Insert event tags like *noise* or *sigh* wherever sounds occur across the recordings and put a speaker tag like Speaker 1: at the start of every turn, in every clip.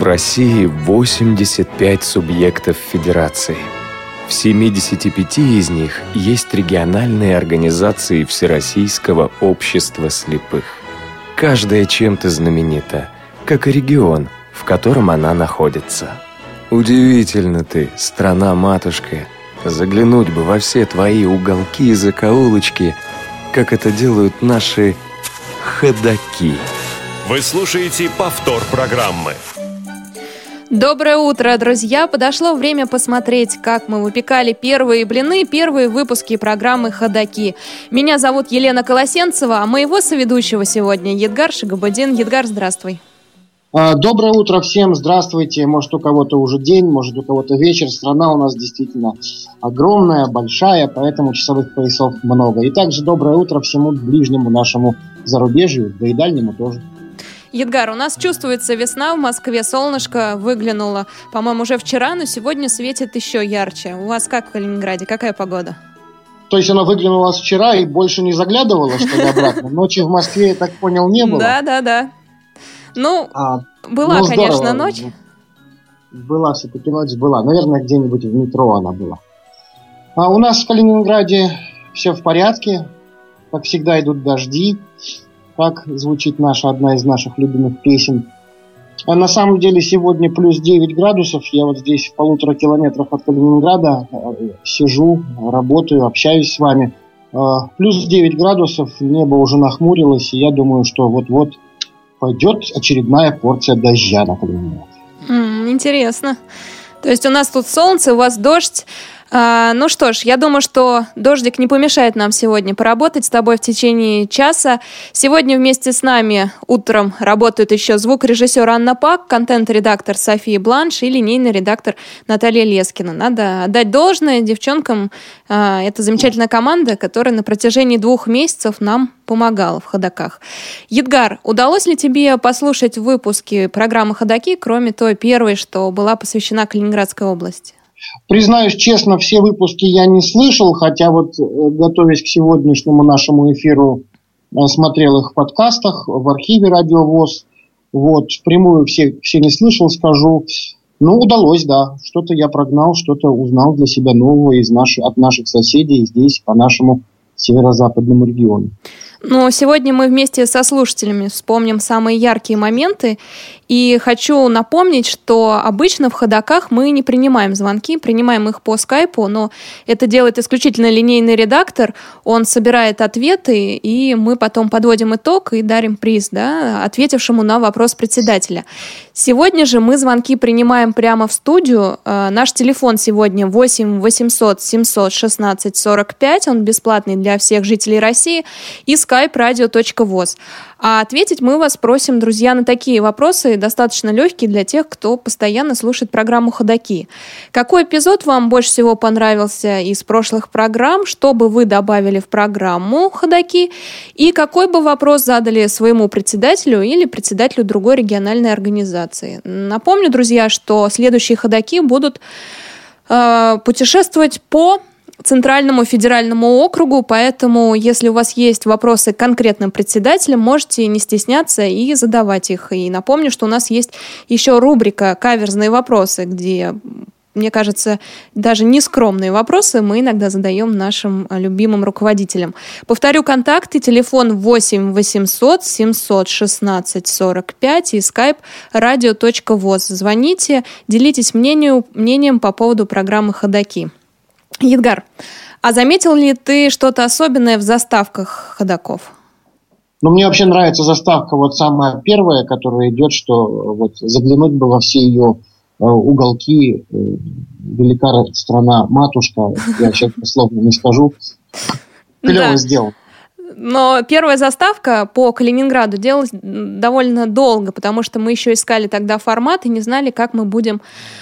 Speaker 1: В России 85 субъектов федерации. В 75 из них есть региональные организации Всероссийского общества слепых. Каждая чем-то знаменита, как и регион, в котором она находится. Удивительно ты, страна-матушка. Заглянуть бы во все твои уголки и закоулочки, как это делают наши ходаки.
Speaker 2: Вы слушаете повтор программы.
Speaker 3: Доброе утро, друзья! Подошло время посмотреть, как мы выпекали первые блины, первые выпуски программы «Ходоки». Меня зовут Елена Колосенцева, а моего соведущего сегодня Едгар Шигабадин. Едгар, здравствуй!
Speaker 4: А, доброе утро всем, здравствуйте. Может, у кого-то уже день, может, у кого-то вечер. Страна у нас действительно огромная, большая, поэтому часовых поясов много. И также доброе утро всему ближнему нашему зарубежью, да и дальнему тоже.
Speaker 3: Едгар, у нас чувствуется весна в Москве, солнышко выглянуло, по-моему, уже вчера, но сегодня светит еще ярче. У вас как в Калининграде, какая погода?
Speaker 4: То есть она выглянула вчера и больше не заглядывала, что ли, обратно? Ночи в Москве, я так понял, не было?
Speaker 3: Да, да, да. Ну, а, была, ну, конечно, ночь.
Speaker 4: Была все-таки ночь, была. Наверное, где-нибудь в метро она была. А у нас в Калининграде все в порядке. Как всегда идут дожди. Как звучит наша одна из наших любимых песен. А на самом деле сегодня плюс 9 градусов. Я вот здесь в полутора километрах от Калининграда э, сижу, работаю, общаюсь с вами. А, плюс 9 градусов, небо уже нахмурилось, и я думаю, что вот-вот пойдет очередная порция дождя на Калининград.
Speaker 3: Mm, интересно. То есть у нас тут солнце, у вас дождь. А, ну что ж, я думаю, что дождик не помешает нам сегодня поработать с тобой в течение часа. Сегодня вместе с нами утром работают еще звукорежиссер Анна Пак, контент-редактор София Бланш и линейный редактор Наталья Лескина. Надо отдать должное девчонкам. А, это замечательная команда, которая на протяжении двух месяцев нам помогала в ходаках. Едгар, удалось ли тебе послушать выпуски программы «Ходоки», кроме той первой, что была посвящена Калининградской области?
Speaker 4: Признаюсь честно, все выпуски я не слышал, хотя вот э, готовясь к сегодняшнему нашему эфиру, э, смотрел их в подкастах, в архиве Радио ВОЗ. Вот, впрямую все, все не слышал, скажу. Ну, удалось, да. Что-то я прогнал, что-то узнал для себя нового из наших, от наших соседей здесь, по нашему северо-западному региону.
Speaker 3: Но сегодня мы вместе со слушателями вспомним самые яркие моменты. И хочу напомнить, что обычно в ходаках мы не принимаем звонки, принимаем их по скайпу, но это делает исключительно линейный редактор. Он собирает ответы, и мы потом подводим итог и дарим приз да, ответившему на вопрос председателя. Сегодня же мы звонки принимаем прямо в студию. Э, наш телефон сегодня 8 800 716 45. Он бесплатный для всех жителей России. И skype radio.voz. А ответить мы вас просим, друзья, на такие вопросы, достаточно легкие для тех, кто постоянно слушает программу «Ходоки». Какой эпизод вам больше всего понравился из прошлых программ? Что бы вы добавили в программу «Ходоки»? И какой бы вопрос задали своему председателю или председателю другой региональной организации? Напомню, друзья, что следующие «Ходоки» будут э, путешествовать по Центральному федеральному округу, поэтому если у вас есть вопросы к конкретным председателям, можете не стесняться и задавать их. И напомню, что у нас есть еще рубрика «Каверзные вопросы», где мне кажется, даже нескромные вопросы мы иногда задаем нашим любимым руководителям. Повторю контакты. Телефон 8 800 716 45 и skype radio.voz. Звоните, делитесь мнением, мнением по поводу программы «Ходоки». Едгар, а заметил ли ты что-то особенное в заставках ходаков?
Speaker 4: Ну, мне вообще нравится заставка, вот самая первая, которая идет, что вот заглянуть бы во все ее э, уголки, э, велика страна матушка, я сейчас *laughs* словно не скажу, клево да. сделал.
Speaker 3: Но первая заставка по Калининграду делалась довольно долго, потому что мы еще искали тогда формат и не знали, как мы будем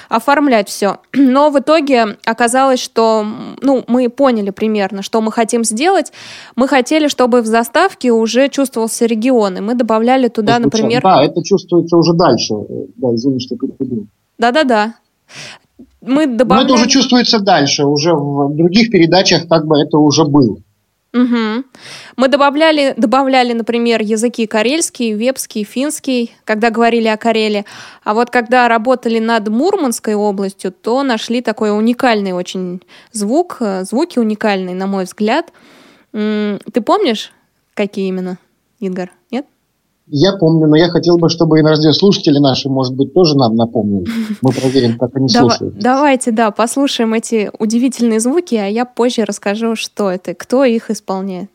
Speaker 3: оформлять все. *clears throat* Но в итоге оказалось, что ну, мы поняли примерно, что мы хотим сделать. Мы хотели, чтобы в заставке уже чувствовался регион, и мы добавляли туда, это, например...
Speaker 4: Да, это чувствуется уже дальше. Да, извини, что перебил.
Speaker 3: Да-да-да. Мы добавляли...
Speaker 4: Но это уже чувствуется дальше, уже в других передачах как бы это уже было.
Speaker 3: Угу. Мы добавляли, добавляли, например, языки карельский, вепский, финский, когда говорили о Карелии. А вот когда работали над Мурманской областью, то нашли такой уникальный очень звук, э, звуки уникальные, на мой взгляд. Ты помнишь, какие именно, Идгар? Нет?
Speaker 4: Я помню, но я хотел бы, чтобы и радиослушатели наши, может быть, тоже нам напомнили. Мы проверим, как они слушают.
Speaker 3: Давайте, да, послушаем эти удивительные звуки, а я позже расскажу, что это, кто их исполняет.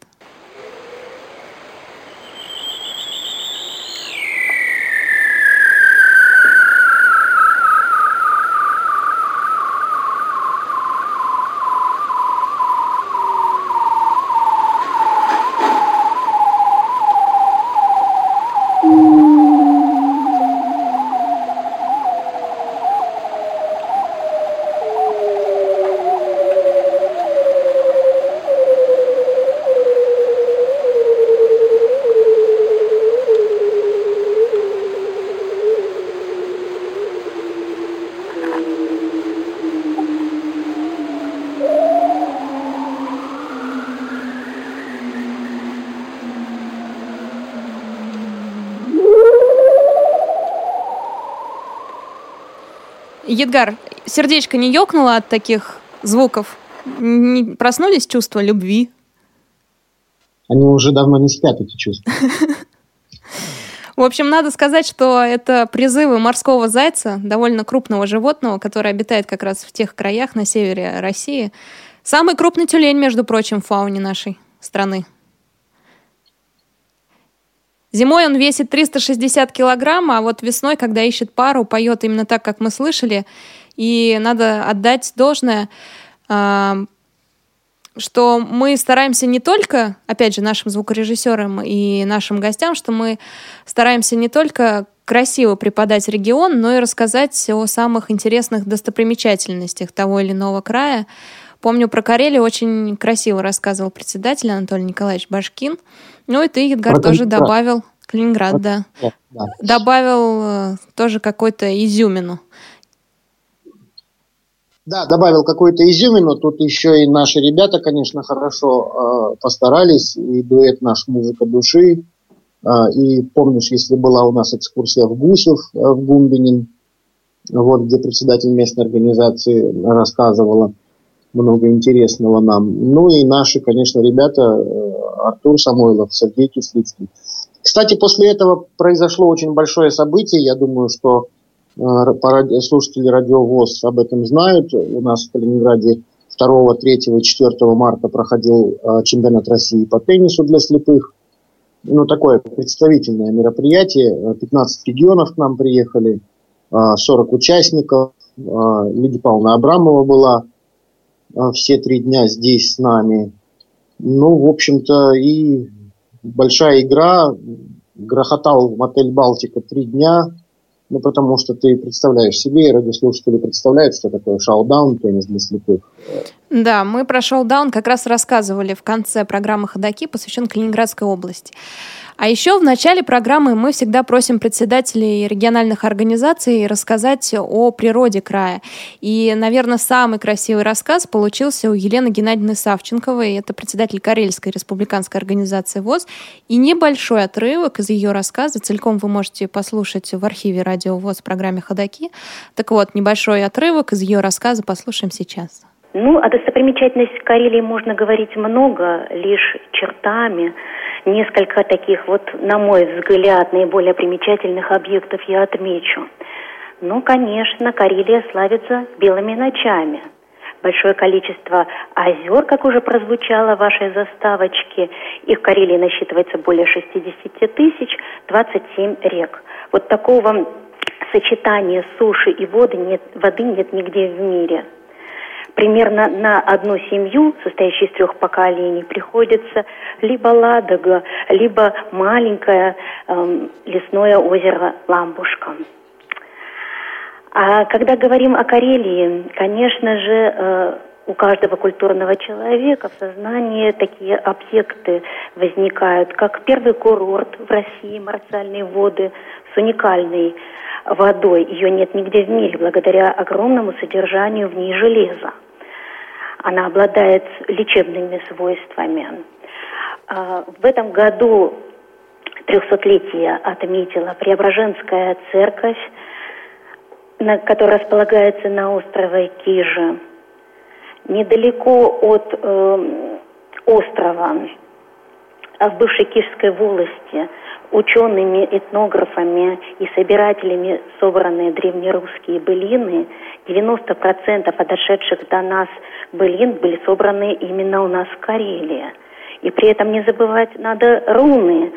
Speaker 3: Едгар, сердечко не ёкнуло от таких звуков? Не проснулись чувства любви?
Speaker 4: Они уже давно не спят, эти чувства.
Speaker 3: В общем, надо сказать, что это призывы морского зайца, довольно крупного животного, который обитает как раз в тех краях на севере России. Самый крупный тюлень, между прочим, в фауне нашей страны. Зимой он весит 360 килограмм, а вот весной, когда ищет пару, поет именно так, как мы слышали. И надо отдать должное, а, что мы стараемся не только, опять же, нашим звукорежиссерам и нашим гостям, что мы стараемся не только красиво преподать регион, но и рассказать о самых интересных достопримечательностях того или иного края. Помню, про Карелию очень красиво рассказывал председатель Анатолий Николаевич Башкин. Ну и ты, Едгар, Про тоже добавил... Калининград, да. да. Добавил э, тоже какой-то изюмину.
Speaker 4: Да, добавил какую-то изюмину. Тут еще и наши ребята, конечно, хорошо э, постарались. И дуэт наш «Музыка души». Э, и помнишь, если была у нас экскурсия в Гусев, э, в Гумбинин, вот где председатель местной организации рассказывала много интересного нам. Ну и наши, конечно, ребята, э, Артур Самойлов, Сергей Кислицкий. Кстати, после этого произошло очень большое событие. Я думаю, что э, слушатели радиовоз об этом знают. У нас в Калининграде 2, 3 и 4 марта проходил э, чемпионат России по теннису для слепых. Ну, такое представительное мероприятие. 15 регионов к нам приехали, 40 участников. Лидия Павловна Абрамова была все три дня здесь с нами. Ну, в общем-то, и большая игра. Грохотал в мотель «Балтика» три дня. Ну, потому что ты представляешь себе, и радиослушатели представляют, что такое шоу-даун, теннис для слепых.
Speaker 3: Да, мы про шоу-даун как раз рассказывали в конце программы «Ходоки», посвящен Калининградской области. А еще в начале программы мы всегда просим председателей региональных организаций рассказать о природе края. И, наверное, самый красивый рассказ получился у Елены Геннадьевны Савченковой. Это председатель Карельской республиканской организации ВОЗ. И небольшой отрывок из ее рассказа целиком вы можете послушать в архиве Радио ВОЗ в программе «Ходоки». Так вот, небольшой отрывок из ее рассказа послушаем сейчас.
Speaker 5: Ну, о достопримечательности Карелии можно говорить много, лишь чертами. Несколько таких вот, на мой взгляд, наиболее примечательных объектов я отмечу. Ну, конечно, Карелия славится белыми ночами. Большое количество озер, как уже прозвучало в вашей заставочке. Их в Карелии насчитывается более 60 тысяч, 27 рек. Вот такого сочетания суши и воды нет, воды нет нигде в мире – примерно на одну семью, состоящую из трех поколений, приходится либо Ладога, либо маленькое э, лесное озеро Ламбушка. А когда говорим о Карелии, конечно же, э, у каждого культурного человека в сознании такие объекты возникают, как первый курорт в России, марциальные воды с уникальной водой. Ее нет нигде в мире благодаря огромному содержанию в ней железа. Она обладает лечебными свойствами. А, в этом году трехсотлетие отметила Преображенская церковь, которая располагается на острове Кижа. Недалеко от э, острова, а в бывшей Кижской волости, учеными, этнографами и собирателями собранные древнерусские былины, 90% подошедших до нас былин были собраны именно у нас в Карелии. И при этом не забывать надо руны,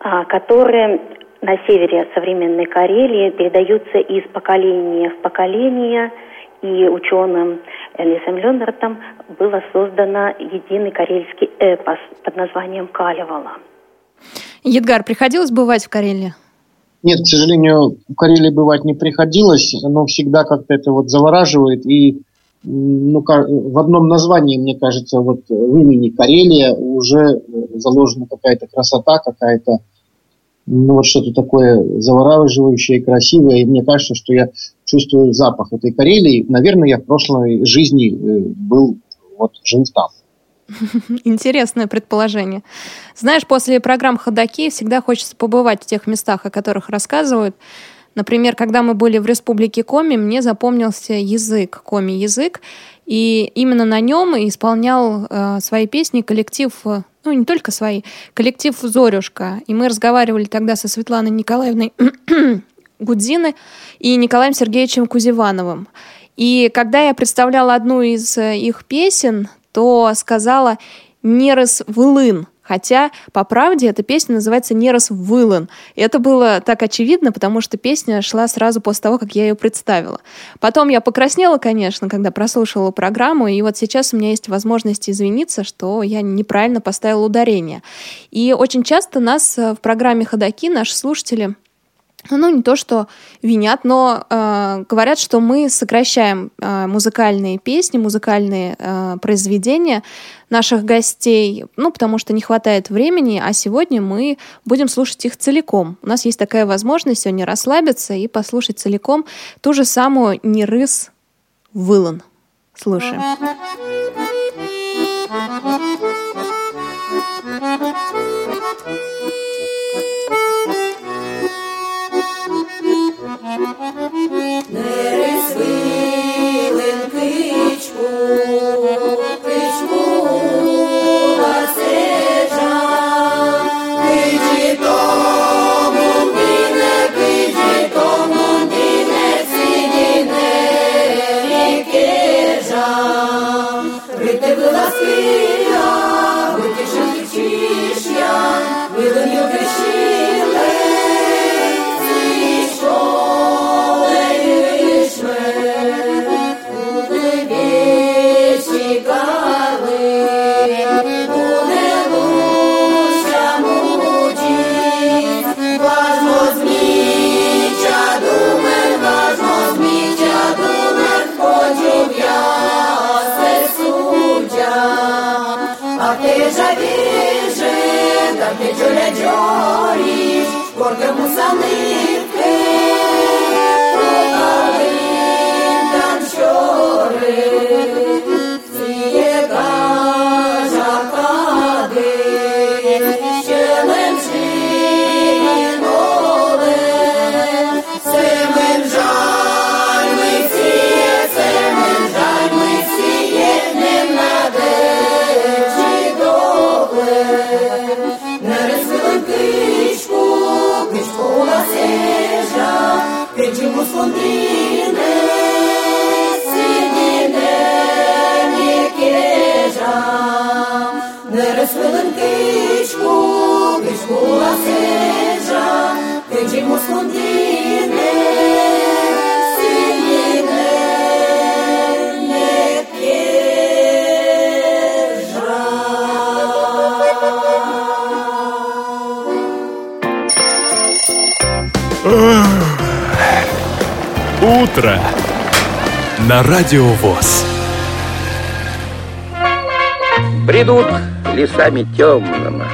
Speaker 5: а, которые на севере современной Карелии передаются из поколения в поколение, и ученым Элисом Ленартом было создано единый карельский эпос под названием «Калевала».
Speaker 3: Едгар, приходилось бывать в Карелии?
Speaker 4: Нет, к сожалению, в Карелии бывать не приходилось, но всегда как-то это вот завораживает. И ну, в одном названии, мне кажется, вот в имени Карелия уже заложена какая-то красота, какая-то ну, вот что-то такое завораживающее, красивое. И мне кажется, что я чувствую запах этой Карелии. Наверное, я в прошлой жизни э, был, вот, жил там. *laughs*
Speaker 3: Интересное предположение. Знаешь, после программ «Ходоки» всегда хочется побывать в тех местах, о которых рассказывают. Например, когда мы были в Республике Коми, мне запомнился язык, коми-язык, и именно на нем исполнял э, свои песни коллектив, ну не только свои, коллектив «Зорюшка». И мы разговаривали тогда со Светланой Николаевной *clears throat* Гудзины и Николаем Сергеевичем Кузевановым. И когда я представляла одну из э, их песен, то сказала «Нерос Вылын», Хотя, по правде, эта песня называется «Нерос Вылын». И это было так очевидно, потому что песня шла сразу после того, как я ее представила. Потом я покраснела, конечно, когда прослушивала программу, и вот сейчас у меня есть возможность извиниться, что я неправильно поставила ударение. И очень часто нас э, в программе «Ходоки» наши слушатели ну, не то, что винят, но э, говорят, что мы сокращаем э, музыкальные песни, музыкальные э, произведения наших гостей, ну, потому что не хватает времени, а сегодня мы будем слушать их целиком. У нас есть такая возможность сегодня расслабиться и послушать целиком ту же самую «Нерыс Вылан». Слушаем. Let А ты жаві жидам, ти тюля дьорі, горка мусани.
Speaker 2: Утро на Радио ВОЗ.
Speaker 6: Бредут лесами темными,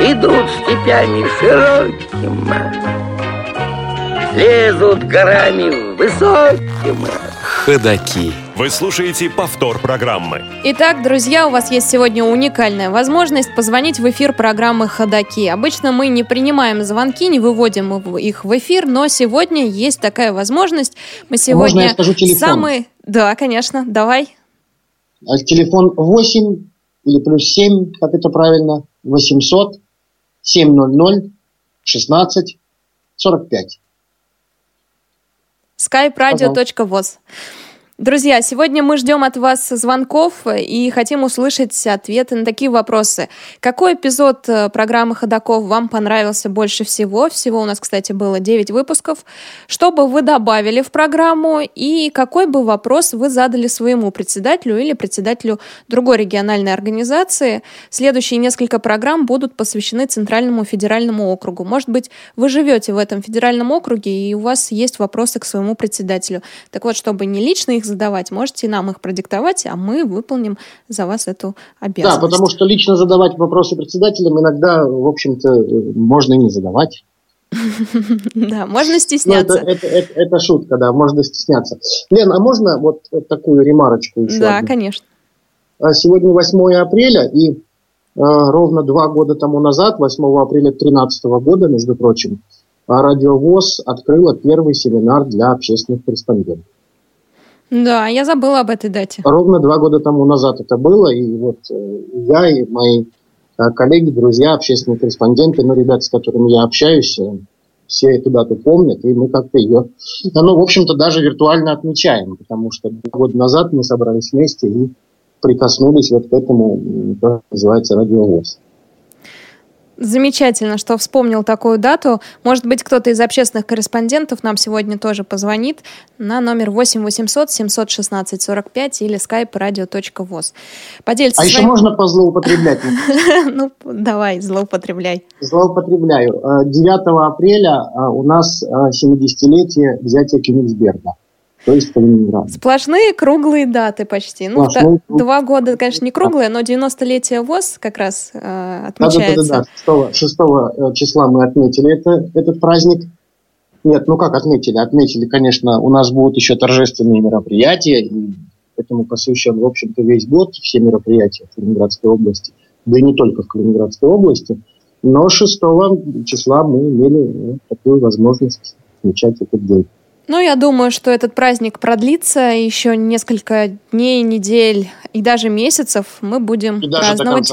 Speaker 6: Идут степями широкими, Лезут горами высокими,
Speaker 2: Ходаки. Вы слушаете повтор программы.
Speaker 3: Итак, друзья, у вас есть сегодня уникальная возможность позвонить в эфир программы «Ходоки». Обычно мы не принимаем звонки, не выводим их в эфир, но сегодня есть такая возможность. Мы сегодня
Speaker 4: Можно я скажу телефон?
Speaker 3: самые... Да, конечно, давай.
Speaker 4: А Телефон 8 или плюс 7, как это правильно, 800 700 16 45.
Speaker 3: skype-radio.voz. Друзья, сегодня мы ждем от вас звонков и хотим услышать ответы на такие вопросы. Какой эпизод э, программы «Ходаков» вам понравился больше всего? Всего у нас, кстати, было 9 выпусков. Что бы вы добавили в программу и какой бы вопрос вы задали своему председателю или председателю другой региональной организации? Следующие несколько программ будут посвящены Центральному федеральному округу. Может быть, вы живете в этом федеральном округе и у вас есть вопросы к своему председателю. Так вот, чтобы не лично их задавать, можете нам их продиктовать, а мы выполним за вас эту обязанность.
Speaker 4: Да, потому что лично задавать вопросы председателям иногда, в общем-то, можно и не задавать. *laughs*
Speaker 3: Да, можно
Speaker 4: Ну,
Speaker 3: стесняться.
Speaker 4: это, это, это- это шутка, да, можно стесняться. Лен, а можно вот такую ремарочку еще?
Speaker 3: Да,
Speaker 4: одну?
Speaker 3: конечно.
Speaker 4: А Сегодня 8 апреля, и э, ровно два года тому назад, 8 апреля 2013 года, между прочим, а, Радио ВОЗ открыла первый семинар для общественных корреспондентов.
Speaker 3: Да, я забыла об этой дате.
Speaker 4: Ровно два года тому назад это было, и вот э, я и мои э, коллеги, друзья, общественные корреспонденты, ну, ребята, с которыми я общаюсь, э, все эту дату помнят, и мы как-то ее, ну, в общем-то, даже виртуально отмечаем, потому что года назад мы собрались вместе и прикоснулись вот к этому, как называется, радиовоз.
Speaker 3: Замечательно, что вспомнил такую дату. Может быть, кто-то из общественных корреспондентов нам сегодня тоже позвонит на номер 8 800 716 45 или skype radio.voz. Поделиться
Speaker 4: А еще
Speaker 3: своим...
Speaker 4: можно позлоупотреблять? *laughs*
Speaker 3: Ну, давай, злоупотребляй.
Speaker 4: Злоупотребляю. Э, 9 апреля э, у нас э, 70-летие взятия Кенигсберга, то есть Калининграда.
Speaker 3: Сплошные круглые даты почти. Ну,
Speaker 4: Сплошные
Speaker 3: два года, конечно, не круглые, но 90-летие ВОЗ как раз э, отмечается.
Speaker 4: Да-да-да, 6, числа мы отметили это, этот праздник. Нет, ну как отметили? Отметили, конечно, у нас будут еще торжественные мероприятия, и этому посвящен, в общем-то, весь год, все мероприятия в Калининградской области, да и не только в Калининградской области. Но 6 числа мы имели ну, такую возможность отмечать этот день.
Speaker 3: Ну, я думаю, что этот праздник продлится еще несколько дней, недель и даже месяцев. Мы будем
Speaker 4: И даже
Speaker 3: праздновать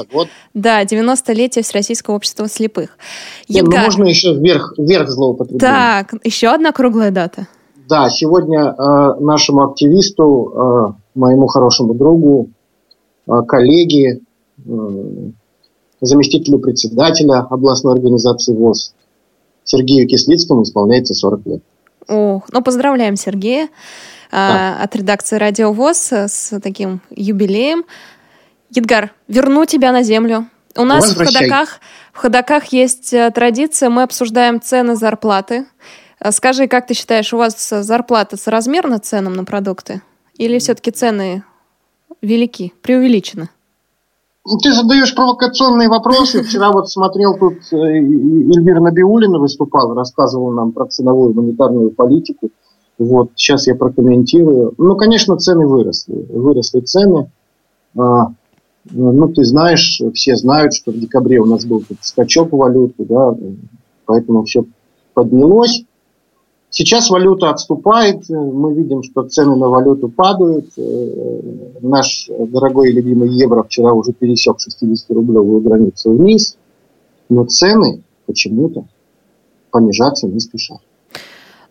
Speaker 3: да, 90-летие Всероссийского общества слепых.
Speaker 4: Не, ну, можно еще вверх, вверх злоупотребления.
Speaker 3: так, еще одна круглая дата.
Speaker 4: Да, сегодня э, нашему активисту, э, моему хорошему другу, э, коллеге, э, заместителю председателя областной организации ВОЗ Сергею Кислицкому исполняется 40 лет.
Speaker 3: Ох, ну, поздравляем Сергея а, от редакции Радио ВОЗ с таким юбилеем. Едгар, верну тебя на землю. У нас в ходаках, в ходаках есть э, традиция, мы обсуждаем цены зарплаты. А Скажи, как ты считаешь, у вас зарплата соразмерна ценам на продукты? Или все-таки цены велики, преувеличены?
Speaker 4: Ну, Ты задаешь провокационные вопросы. Вчера вот смотрел тут э, Эльвира Набиулина выступала, рассказывала нам про ценовую монетарную политику. Вот, сейчас я прокомментирую. Ну, конечно, цены выросли. Выросли цены. А, ну, ты знаешь, все знают, что в декабре у нас был скачок валюты, да, поэтому все поднялось. Сейчас валюта отступает, мы видим, что цены на валюту падают. Э, Наш дорогой и любимый евро вчера уже пересек 60-рублевую границу вниз, но цены почему-то понижаться не спешат.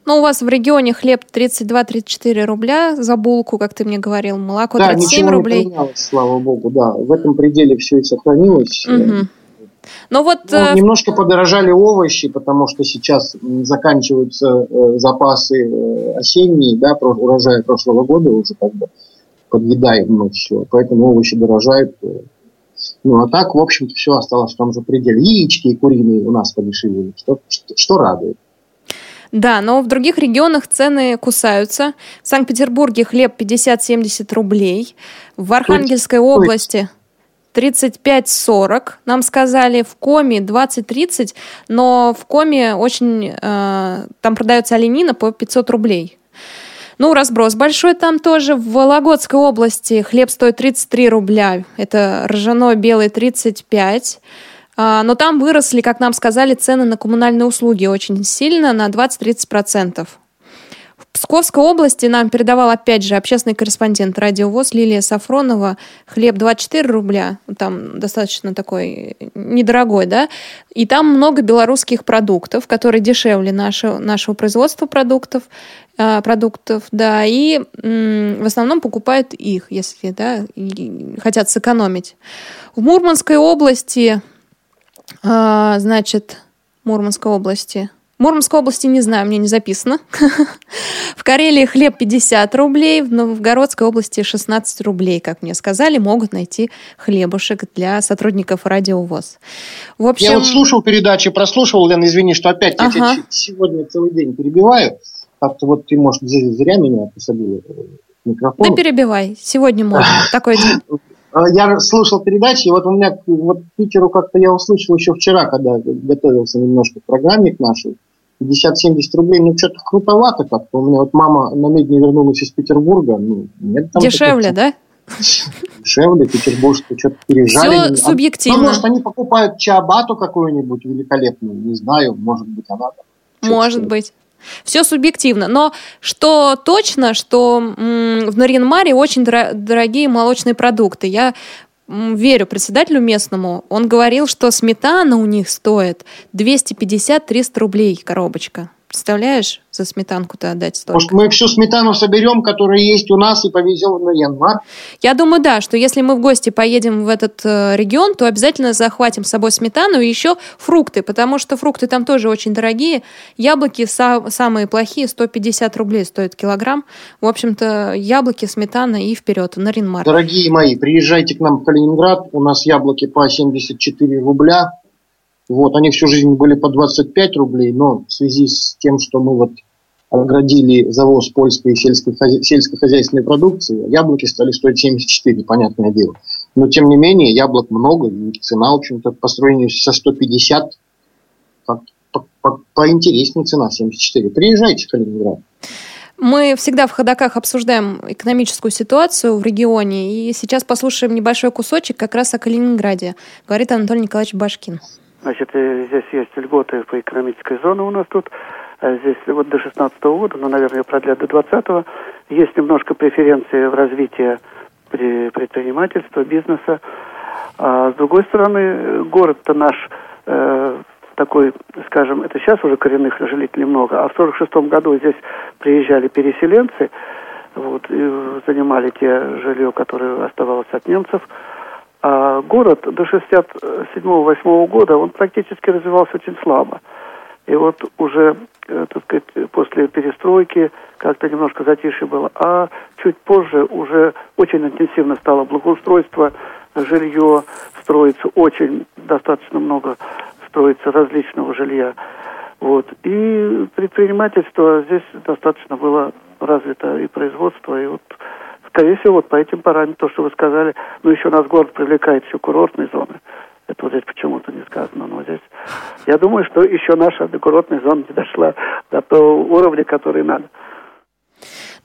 Speaker 3: Ну, у вас в регионе хлеб 32-34 рубля за булку, как ты мне говорил, молоко
Speaker 4: да,
Speaker 3: 37
Speaker 4: ничего
Speaker 3: рублей.
Speaker 4: не слава богу, да. В этом пределе все и сохранилось.
Speaker 3: Мгм. Ну вот,
Speaker 4: Ну,
Speaker 3: э,
Speaker 4: немножко подорожали овощи, потому что сейчас заканчиваются э, запасы э, осенние, да, урожая прошлого года уже как бы подъедаем мы все, поэтому овощи дорожают. Ну, а так, в общем-то, все осталось в том же пределе. Яички и куриные у нас подешевели, что, что, что радует.
Speaker 3: Да, но в других регионах цены кусаются. В Санкт-Петербурге хлеб 50-70 рублей. В Архангельской области 35-40, нам сказали. В Коме 20-30, но в Коме очень... э, там продается оленина по 500 рублей. Ну, разброс большой там тоже. В Вологодской области хлеб стоит 33 рубля. Это ржаной белый 35. А, но там выросли, как нам сказали, цены на коммунальные услуги очень сильно, на 20-30%. Псковской области нам передавал, опять же, общественный корреспондент радиовоз Лилия Сафронова. Хлеб 24 рубля, там достаточно такой недорогой, да, и там много белорусских продуктов, которые дешевле нашего, нашего производства продуктов, э, продуктов, да, и в основном покупают их, если, да, хотят сэкономить. В Мурманской области а, значит, Мурманской области. Мурманской области не знаю, мне не записано. *laughs* В Карелии хлеб 50 рублей, в Новгородской области 16 рублей, как мне сказали, могут найти хлебушек для сотрудников радиовоз.
Speaker 4: В общем... Я вот слушал передачи, прослушивал, Лен, извини, что опять ага. я тебя сегодня целый день перебиваю. Как-то вот ты, может, зря меня посадила
Speaker 3: микрофон. Да перебивай, сегодня можно, такой день. *laughs*
Speaker 4: А, я слушал передачи, и вот у меня вот Питеру как-то я услышал еще вчера, когда готовился немножко к программе к нашей, 50-70 рублей, ну что-то крутовато как-то. У меня вот мама на медне вернулась из Петербурга. Ну,
Speaker 3: нет там Дешевле, да?
Speaker 4: Дешевле, петербургское что-то пережали.
Speaker 3: Все субъективно.
Speaker 4: Ну, может, они покупают чабату какую-нибудь великолепную, не знаю, может быть, она
Speaker 3: Может быть. Все субъективно. Но что точно, что в Нарьянмаре очень дорогие молочные продукты. Я верю председателю местному. Он говорил, что сметана у них стоит 250-300 рублей коробочка. Представляешь, за сметанку-то отдать столько?
Speaker 4: Может, мы всю сметану соберем, которая есть у нас, и повезем на Янмар?
Speaker 3: Я думаю, да, что если мы в гости поедем в этот э, регион, то обязательно захватим с собой сметану и еще фрукты, потому что фрукты там тоже очень дорогие. Яблоки са- самые плохие, 150 рублей стоит килограмм. В общем-то, яблоки, сметана и вперед, на Ринмар.
Speaker 4: Дорогие мои, приезжайте к нам в Калининград, у нас яблоки по 74 рубля, вот, они всю жизнь были по 25 рублей, но в связи с тем, что мы вот оградили завоз польской сельскохозяйственной продукции, яблоки стали стоить 74, понятное дело. Но, тем не менее, яблок много, и цена, в общем-то, по сравнению со 150, по, по, по, поинтереснее цена 74. Приезжайте в Калининград.
Speaker 3: Мы всегда в ходаках обсуждаем экономическую ситуацию в регионе, и сейчас послушаем небольшой кусочек как раз о Калининграде, говорит Анатолий Николаевич Башкин.
Speaker 7: Значит, э, здесь есть льготы по экономической зоне у нас тут. А здесь вот до 16 года, ну, наверное, продлят до 20 Есть немножко преференции в развитии предпринимательства, бизнеса. А с другой стороны, город-то наш э, такой, скажем, это сейчас уже коренных жителей много, а в 46 году здесь приезжали переселенцы, вот, и занимали те жилье, которое оставалось от немцев – а город до 67-8 года, он практически развивался очень слабо. И вот уже, э, так сказать, после перестройки как-то немножко затишье было. А чуть позже уже очень интенсивно стало благоустройство, жилье строится очень, достаточно много строится различного жилья. Вот. И предпринимательство здесь достаточно было развито и производство, и вот скорее всего, вот по этим параметрам, то, что вы сказали, ну, еще нас город привлекает еще курортные зоны. Это вот здесь почему-то не сказано, но здесь... Я думаю, что еще наша курортная зона не дошла до того уровня, который надо.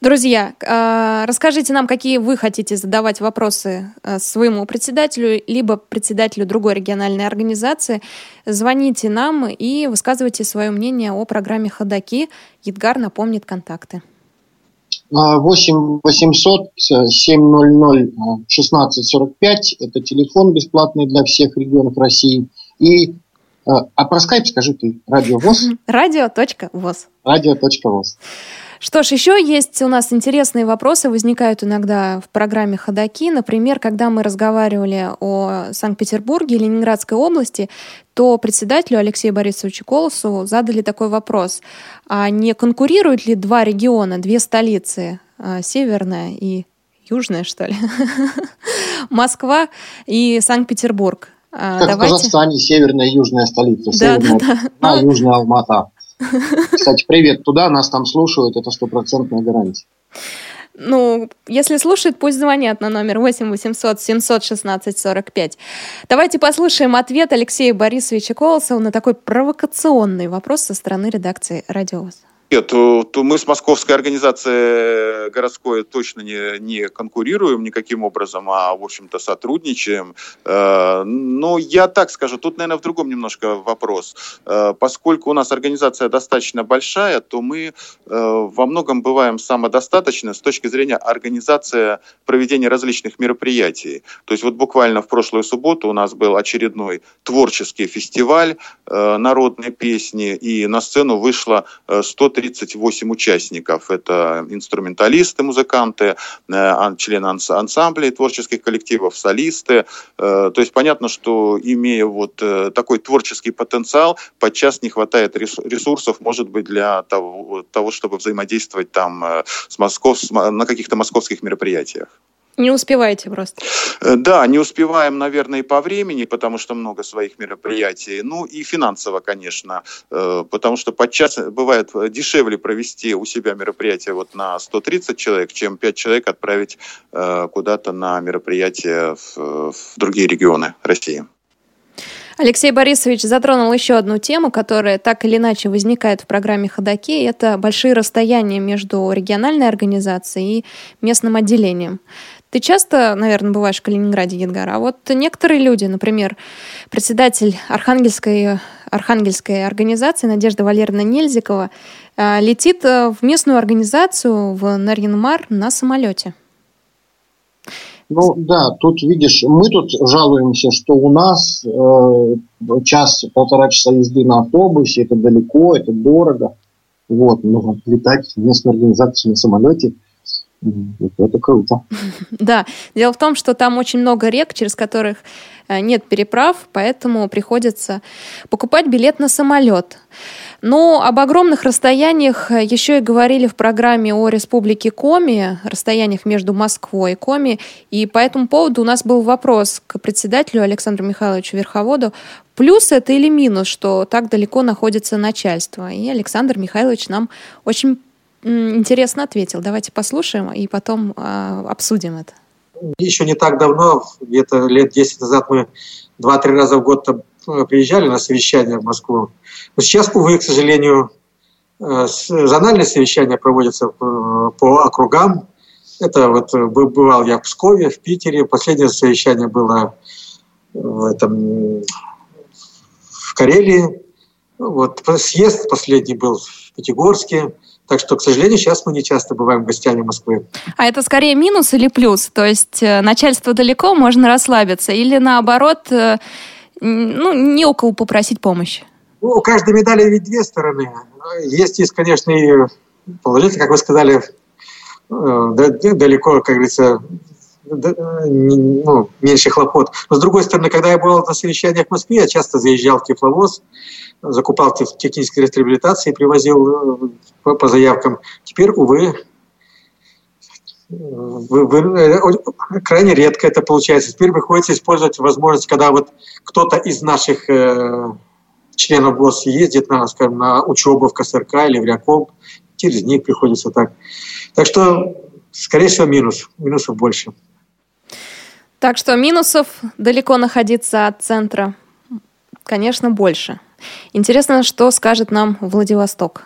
Speaker 3: Друзья, а, расскажите нам, какие вы хотите задавать вопросы а, своему председателю, либо председателю другой региональной организации. Звоните нам и высказывайте свое мнение о программе «Ходоки». Едгар напомнит контакты.
Speaker 4: 8 800 700 1645. Это телефон бесплатный для всех регионов России. И э, а про скайп скажи ты. Радио ВОЗ.
Speaker 3: Радио.ВОЗ.
Speaker 4: Радио.ВОЗ.
Speaker 3: Что ж, еще есть у нас интересные вопросы, возникают иногда в программе «Ходоки». Например, когда мы разговаривали о Санкт-Петербурге и Ленинградской области, то председателю Алексею Борисовичу Колосу задали такой вопрос. А не конкурируют ли два региона, две столицы, а, северная и южная, что ли? *laughs* Москва и Санкт-Петербург.
Speaker 4: А, как Давайте... в Казахстане северная и южная столица. Да, северная, да, да. А, южная Алмата. Кстати, привет туда, нас там слушают, это стопроцентная гарантия.
Speaker 3: Ну, если слушают, пусть звонят на номер 8 800 716 45. Давайте послушаем ответ Алексея Борисовича Колосова на такой провокационный вопрос со стороны редакции «Радиовоз».
Speaker 8: Нет, мы с московской организацией городской точно не, не конкурируем никаким образом, а, в общем-то, сотрудничаем. Э, но я так скажу, тут, наверное, в другом немножко вопрос. Э, поскольку у нас организация достаточно большая, то мы э, во многом бываем самодостаточны с точки зрения организации проведения различных мероприятий. То есть вот буквально в прошлую субботу у нас был очередной творческий фестиваль народной песни, и на сцену вышло 100 38 участников. Это инструменталисты, музыканты, э, члены ансамблей творческих коллективов, солисты. Э, то есть понятно, что имея вот э, такой творческий потенциал, подчас не хватает ресурсов, может быть, для того, того чтобы взаимодействовать там с Москов, на каких-то московских мероприятиях.
Speaker 3: Не успеваете просто.
Speaker 8: Э, да, не успеваем, наверное, и по времени, потому что много своих мероприятий. Ну и финансово, конечно, э, потому что подчас бывает дешевле провести у себя мероприятие вот на 130 человек, чем 5 человек отправить э, куда-то на мероприятие в, в другие регионы России.
Speaker 3: Алексей Борисович затронул еще одну тему, которая так или иначе возникает в программе «Ходоки». Это большие расстояния между региональной организацией и местным отделением. Ты часто, наверное, бываешь в Калининграде, Едгар, а вот некоторые люди, например, председатель Архангельской, Архангельской организации Надежда Валерьевна Нельзикова э, летит э, в местную организацию в Нарьинмар на самолете.
Speaker 4: Ну да, тут видишь, мы тут жалуемся, что у нас э, час-полтора часа езды на автобусе, это далеко, это дорого. Вот, но летать в местную организацию на самолете – это круто. *laughs*
Speaker 3: Да, дело в том, что там очень много рек, через которых э, нет переправ, поэтому приходится покупать билет на самолет. Но об огромных расстояниях э, еще и говорили в программе о Республике Коми, расстояниях между Москвой и Коми. И по этому поводу у нас был вопрос к председателю Александру Михайловичу Верховоду. Плюс это или минус, что так далеко находится начальство? И Александр Михайлович нам очень интересно ответил. Давайте послушаем и потом э, обсудим это.
Speaker 9: Еще не так давно, где-то лет 10 назад мы два-три раза в год э, приезжали на совещание в Москву. Но сейчас, увы, к сожалению, э, зональные совещания проводятся э, по округам. Это вот бывал я в Пскове, в Питере. Последнее совещание было в, этом, в Карелии. Вот съезд последний был в Пятигорске. Так что, к сожалению, сейчас мы не часто бываем гостями Москвы.
Speaker 3: А это скорее минус или плюс? То есть э, начальство далеко, можно расслабиться? Или наоборот, э, ну, не у кого попросить помощи?
Speaker 9: Ну, у каждой медали ведь две стороны. Есть, есть, конечно, и положительно, как вы сказали, э, далеко, как говорится, ну, меньше хлопот. Но с другой стороны, когда я был на совещаниях в Москве, я часто заезжал в тепловоз, закупал технические реабилитации, привозил по, по заявкам. Теперь, увы, вы, вы, э, крайне редко это получается. Теперь приходится использовать возможность, когда вот кто-то из наших э, членов ВОЗ ездит на, скажем, на учебу в КСРК или в Ряком, через них приходится так. Так что, скорее всего, минус. Минусов больше.
Speaker 3: Так что минусов далеко находиться от центра, конечно, больше. Интересно, что скажет нам Владивосток.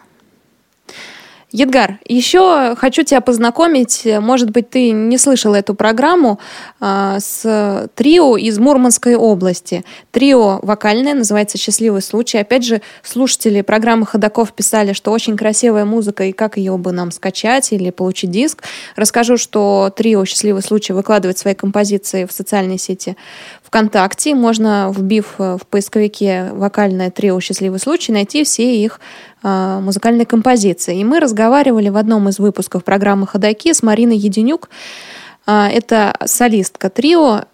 Speaker 3: Едгар, еще хочу тебя познакомить, может быть, ты не слышал эту программу, а, с трио из Мурманской области. Трио вокальное, называется «Счастливый случай». Опять же, слушатели программы «Ходаков» писали, что очень красивая музыка, и как ее бы нам скачать или получить диск. Расскажу, что трио «Счастливый случай» выкладывает свои композиции в социальной сети ВКонтакте. Можно, вбив в поисковике вокальное трио «Счастливый случай», найти все их а, музыкальной композиции. И мы разговаривали в одном из выпусков программы «Ходоки» с Мариной Единюк. А, это солистка трио,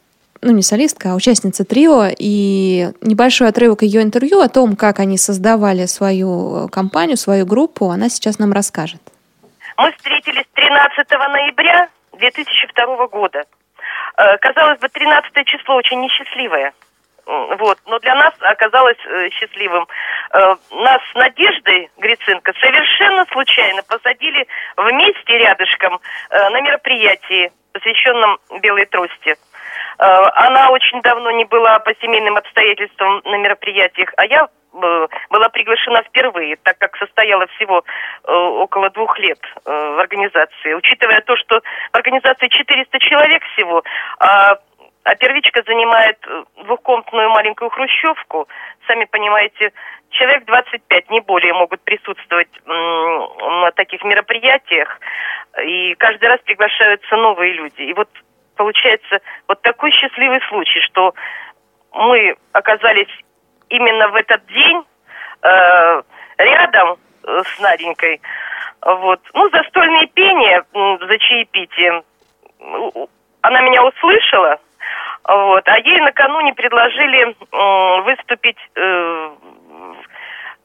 Speaker 3: ну не солистка, а участница трио, и небольшой отрывок ее интервью о том, как они создавали свою компанию, свою группу, она сейчас нам расскажет.
Speaker 10: Мы встретились 13 ноября 2002 года. Э, казалось бы, 13 число очень несчастливое – вот. Но для нас оказалось э, счастливым. Э, нас с Надеждой Гриценко совершенно случайно посадили вместе рядышком э, на мероприятии, посвященном белой трости. Она очень давно не была по семейным обстоятельствам на мероприятиях, а я Э, была приглашена впервые, так как состояла всего э, около двух лет э, в организации. Учитывая то, что в организации 400 человек всего, а, а первичка занимает двухкомнатную маленькую хрущевку, сами понимаете, человек 25, не более, могут присутствовать на таких мероприятиях, и каждый раз приглашаются новые люди. И вот получается вот такой счастливый случай, что мы оказались именно в этот день э, рядом э, с Наденькой. Вот. Ну, застольные пения за чаепитием. Она меня услышала, вот, а ей накануне предложили выступить э,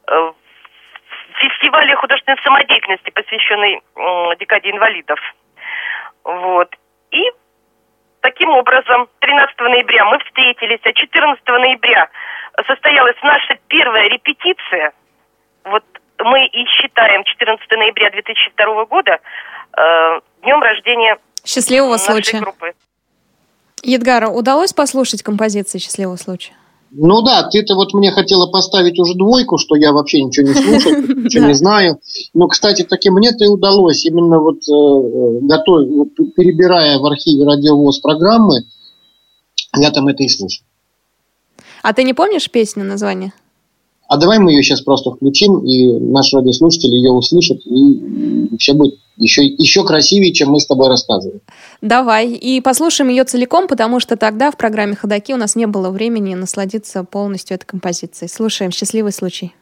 Speaker 10: в фестивале художественной самодеятельности, посвященный э, декаде инвалидов. Вот. И таким образом 13 ноября мы встретились, а 14 ноября состоялась наша первая репетиция. Вот мы и считаем 14 ноября 2002 года э, днем рождения
Speaker 3: Счастливого
Speaker 10: нашей
Speaker 3: случая.
Speaker 10: группы.
Speaker 3: Едгара, удалось послушать композиции «Счастливого случая»?
Speaker 4: Ну да, ты-то вот мне хотела поставить уже двойку, что я вообще ничего не слушаю, *laughs* ничего не знаю. Но, кстати, таки мне-то и удалось именно вот э, готовить, вот, перебирая в архиве радиовоз программы, я там это и слушал.
Speaker 3: А ты не помнишь песню название?
Speaker 4: А давай мы ее сейчас просто включим, и наши радиослушатели ее услышат, и все будет еще, еще красивее, чем мы с тобой рассказываем.
Speaker 3: Давай. И послушаем ее целиком, потому что тогда в программе «Ходоки» у нас не было времени насладиться полностью этой композицией. Слушаем «Счастливый случай».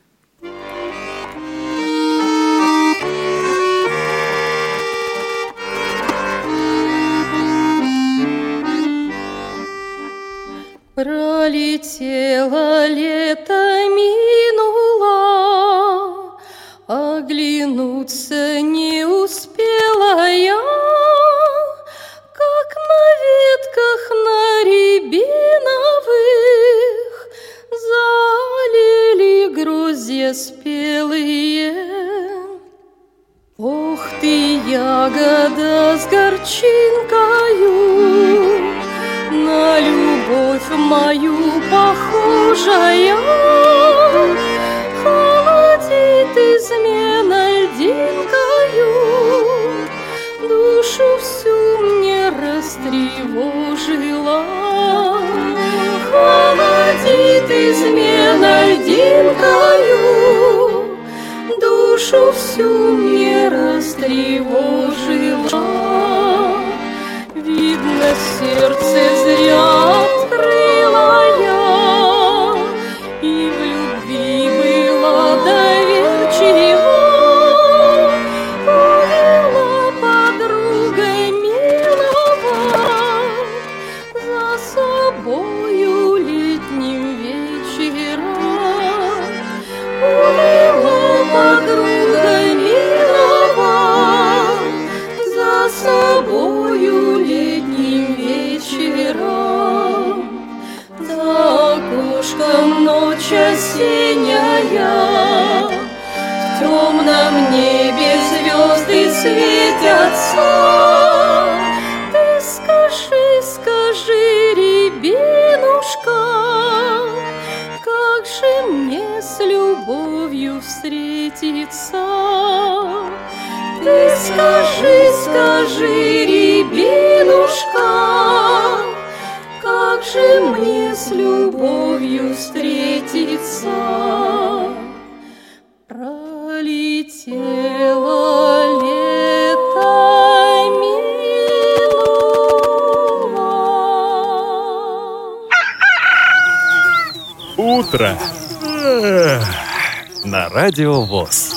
Speaker 11: Пролетело лето, минуло, Оглянуться не успела я, Как на ветках на рябиновых Залили грузья спелые. Ох ты, ягода с горчинкою, на любовь мою похожая. Холодит измена льдинкою, душу всю мне растревожила. Холодит измена льдинкою, душу всю мне растревожила. Видно, сердце зря открыла светятся. Ты скажи, скажи, рябинушка, Как же мне с любовью встретиться? Ты скажи, скажи, рябинушка, Как же мне с любовью встретиться? Пролетело
Speaker 2: Утро. На радио ВОЗ.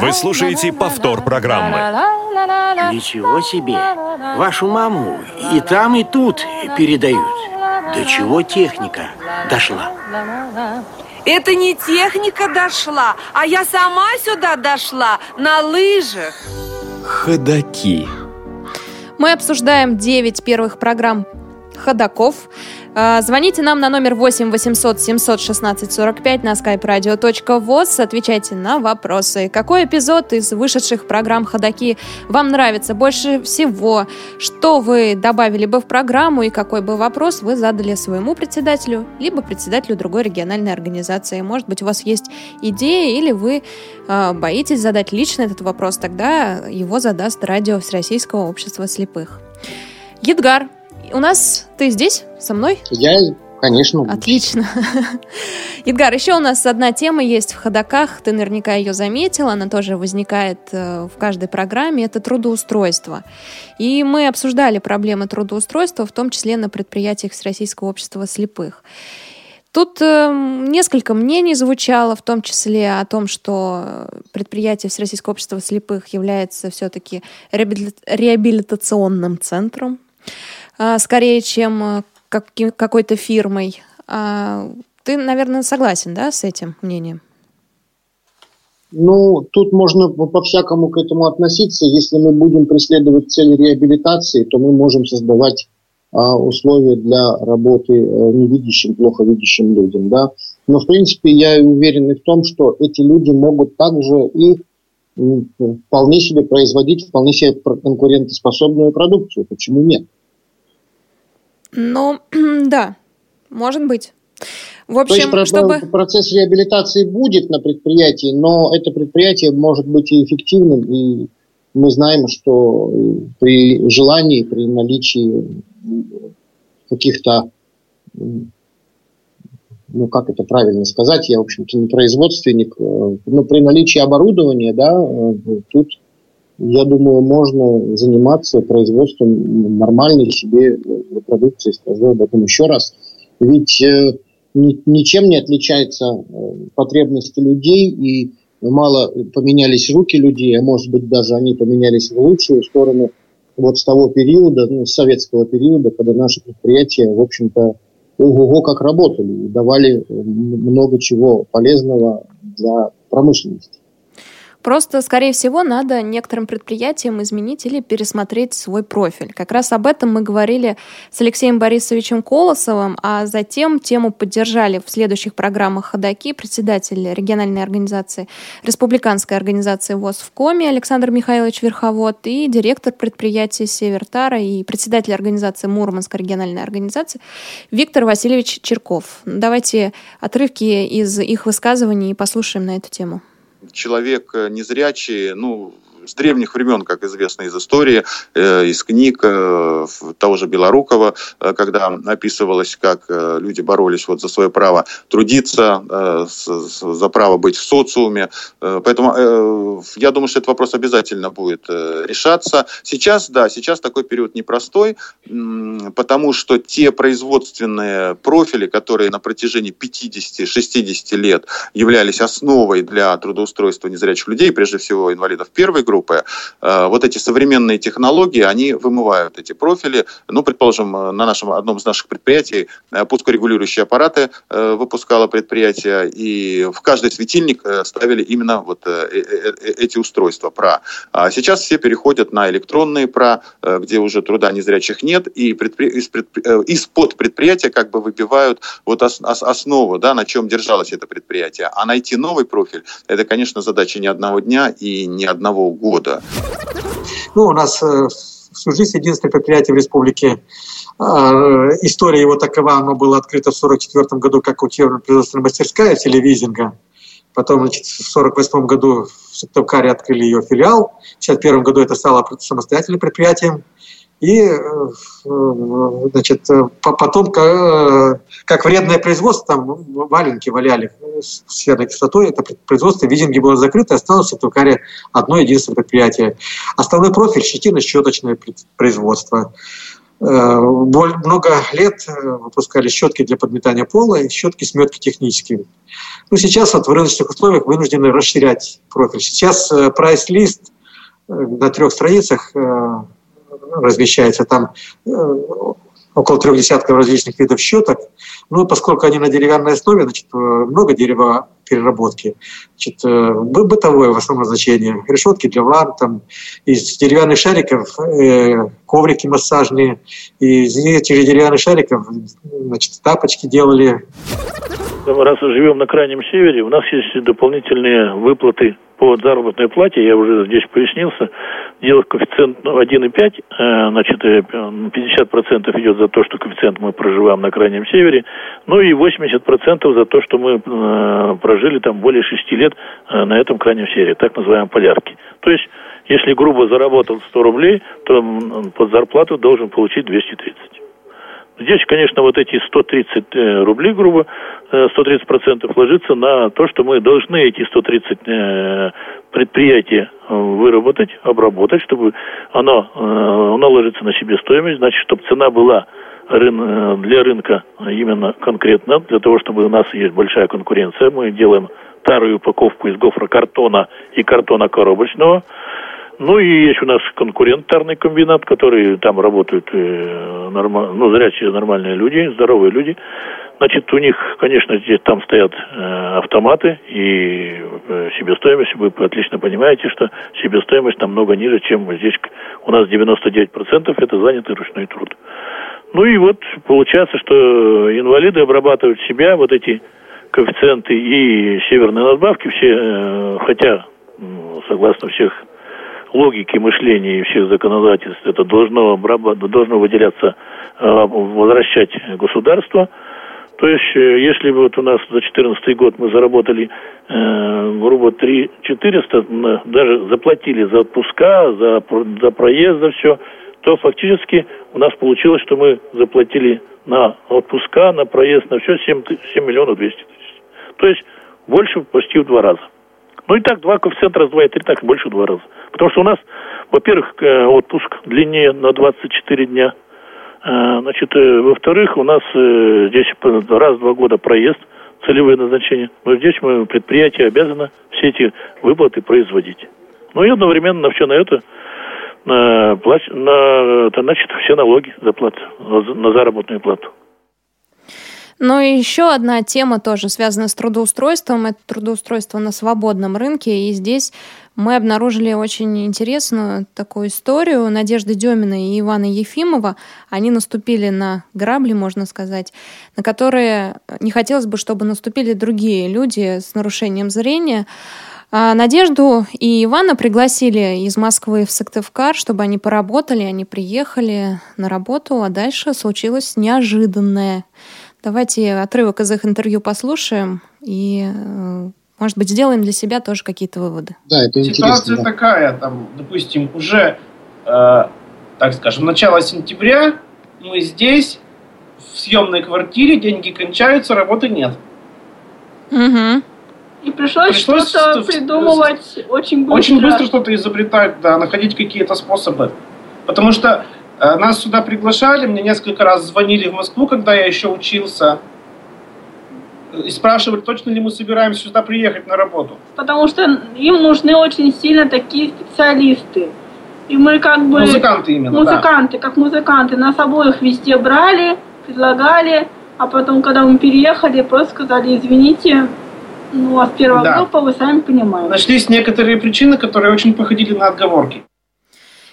Speaker 2: Вы слушаете повтор программы.
Speaker 6: Ничего себе! Вашу маму и там, и тут передают. До чего техника дошла?
Speaker 12: Это не техника дошла, а я сама сюда дошла на лыжах.
Speaker 1: Ходоки.
Speaker 3: Мы обсуждаем 9 первых программ ходаков. А, звоните нам на номер 8 800 716 45 на skype radio.voz. Отвечайте на вопросы. Какой эпизод из вышедших программ «Ходоки» вам нравится больше всего? Что вы добавили бы в программу и какой бы вопрос вы задали своему председателю, либо председателю другой региональной организации? Может быть, у вас есть идеи или вы э, боитесь задать лично этот вопрос? Тогда его задаст радио Всероссийского общества слепых. Едгар, у нас ты здесь со мной?
Speaker 4: Я, конечно.
Speaker 3: Отлично. *laughs* Едгар, еще у нас одна тема есть в ходоках. Ты наверняка ее заметил. Она тоже возникает э, в каждой программе. Это трудоустройство. И мы обсуждали проблемы трудоустройства, в том числе на предприятиях Всероссийского общества слепых. Тут э, несколько мнений звучало, в том числе о том, что предприятие Всероссийского общества слепых является все-таки реабилитационным центром. А, скорее, чем э, какой-то фирмой. А, ты, наверное, согласен, да, с этим мнением?
Speaker 4: Ну, тут можно по-всякому к этому относиться. Если мы будем преследовать цели реабилитации, то мы можем создавать а, условия для работы э, невидящим, плохо видящим людям. Да? Но, в принципе, я уверен и в том, что эти люди могут также и вполне себе производить вполне себе конкурентоспособную продукцию. Почему нет?
Speaker 3: Ну, *clears throat* да, может быть. В общем,
Speaker 4: То есть,
Speaker 3: чтобы...
Speaker 4: процесс реабилитации будет на предприятии, но это предприятие может быть и эффективным, и мы знаем, что при желании, при наличии каких-то, ну как это правильно сказать, я, в общем-то, не производственник, э, но при наличии оборудования, да, э, тут я думаю, можно заниматься производством нормальной себе продукции, скажу об этом еще раз. Ведь э, ни, ничем не отличается э, потребности людей, и мало поменялись руки людей, а может быть даже они поменялись в лучшую сторону вот с того периода, ну, с советского периода, когда наши предприятия, в общем-то, ого-го как работали и давали э, много чего полезного для промышленности.
Speaker 3: Просто, скорее всего, надо некоторым предприятиям изменить или пересмотреть свой профиль. Как раз об этом мы говорили с Алексеем Борисовичем Колосовым, а затем тему поддержали в следующих программах ходаки председатель региональной организации, республиканской организации ВОЗ в Коме Александр Михайлович Верховод и директор предприятия Севертара и председатель организации Мурманской региональной организации Виктор Васильевич Черков. Давайте отрывки из их высказываний послушаем на эту тему
Speaker 8: человек э, незрячий, ну, с древних времен, как известно из истории, э, из книг э, того же Белорукова, э, когда описывалось, как люди боролись вот за свое право трудиться, за право быть в социуме. Поэтому я думаю, что этот вопрос обязательно будет решаться. Сейчас, да, сейчас такой период непростой, потому что те производственные профили, которые на протяжении 50-60 лет являлись основой для трудоустройства незрячих людей, прежде всего инвалидов первой группы, группы. Э, вот эти современные технологии, они вымывают эти профили. Ну, предположим, э, на нашем, одном из наших предприятий э, пускорегулирующие аппараты выпускало предприятие, и в каждый светильник ставили именно вот эти устройства ПРА. А сейчас все переходят на электронные ПРА, где уже труда незрячих нет, и предпри... из-под предприятия как бы выбивают вот основу, да, на чем держалось это предприятие. А найти новый профиль, это, конечно, задача не одного дня и не одного года года?
Speaker 9: Ну, у нас э, всю жизнь единственное предприятие в республике э, История его такова, оно было открыто в 1944 году как утилированная производственная мастерская телевизинга. Потом, значит, в 1948 году в Сыктывкаре открыли ее филиал. В 1951 году это стало самостоятельным предприятием. И э, значит, потом, как вредное производство, там валенки валяли с серной кислотой, это производство видинги было закрыто, осталось в Тукаре одно единственное предприятие. Основной профиль – щетино-щеточное производство. Э, много лет э, выпускали щетки для подметания пола и щетки сметки технические. Ну, сейчас вот в рыночных условиях вынуждены расширять профиль. Сейчас прайс-лист на трех страницах размещается там э, около трех десятков различных видов щеток. Ну, поскольку они на деревянной основе, значит, э, много дерева переработки. Значит, э, бытовое в основном значение. Решетки для ванн, там, из деревянных шариков э, коврики массажные, из этих деревянных шариков значит, тапочки делали.
Speaker 13: Раз мы живем на крайнем севере, у нас есть дополнительные выплаты по заработной плате, я уже здесь пояснился, делать коэффициент 1,5, э, значит, 50% э, идет за то, что коэффициент мы проживаем на Крайнем Севере, ну и 80% за то, что мы э, прожили там более 6 лет на этом Крайнем Севере, так называемой полярки. То есть, если грубо заработал 100 рублей, то под зарплату должен получить 230. Здесь, конечно, вот эти 130 э, рублей, грубо, 130 э, процентов ложится на то, что мы должны эти 130 э, предприятия выработать, обработать, чтобы оно, оно ложится на себестоимость, значит, чтобы цена была для рынка именно конкретно, для того, чтобы у нас есть большая конкуренция. Мы делаем старую упаковку из гофрокартона и картона коробочного. Ну и есть у нас конкурентарный комбинат, который там работают э, норма, ну, зрячие нормальные люди, здоровые люди. Значит, у них, конечно, здесь там стоят э, автоматы и э, себестоимость, вы отлично понимаете, что себестоимость намного ниже, чем здесь. У нас 99% это занятый ручной труд. Ну и вот получается, что инвалиды обрабатывают себя, вот эти коэффициенты и северные надбавки, все, э, хотя, согласно всех логики мышления и всех законодательств это должно, должно выделяться, э, возвращать государство. То есть, э, если вот у нас за 2014 год мы заработали, э, грубо, 3 400, даже заплатили за отпуска, за, за проезд, за все, то фактически у нас получилось, что мы заплатили на отпуска, на проезд, на все 7, 7 миллионов 200 тысяч. То есть, больше почти в два раза. Ну и так, два коэффициента раз, два и три, так больше в два раза. Потому что у нас, во-первых, э, отпуск длиннее на 24 дня. Э, значит, э, во-вторых, у нас здесь раз в два года проезд, целевое назначение. Но здесь мы, предприятие обязано все эти выплаты производить. Ну и одновременно на все на это на, на, значит, все налоги заплатят на заработную плату.
Speaker 3: Ну и еще одна тема тоже связана с трудоустройством. Это трудоустройство на свободном рынке. И здесь мы обнаружили очень интересную такую историю Надежды Демина и Ивана Ефимова. Они наступили на грабли, можно сказать, на которые не хотелось бы, чтобы наступили другие люди с нарушением зрения. А Надежду и Ивана пригласили из Москвы в Сыктывкар, чтобы они поработали. Они приехали на работу, а дальше случилось неожиданное – Давайте отрывок из их интервью послушаем и, э, может быть, сделаем для себя тоже какие-то выводы.
Speaker 14: Да, это Ситуация да. такая, там, допустим, уже, э, так скажем, начало сентября, мы здесь, в съемной квартире, деньги кончаются, работы нет.
Speaker 3: Угу.
Speaker 11: И пришлось, пришлось что-то придумывать очень быстро.
Speaker 14: Очень быстро что-то изобретать, да, находить какие-то способы. Потому что Э, нас сюда приглашали, мне несколько раз звонили в Москву, когда я еще учился, и спрашивали, точно ли мы собираемся сюда приехать на работу.
Speaker 11: Потому что им нужны очень сильно такие специалисты. И мы как бы...
Speaker 14: Музыканты именно,
Speaker 11: Музыканты, да. как музыканты. Нас обоих везде брали, предлагали, а потом, когда мы переехали, просто сказали, извините, ну, а с первого да. группа вы сами понимаете.
Speaker 14: Нашлись некоторые причины, которые очень походили на отговорки.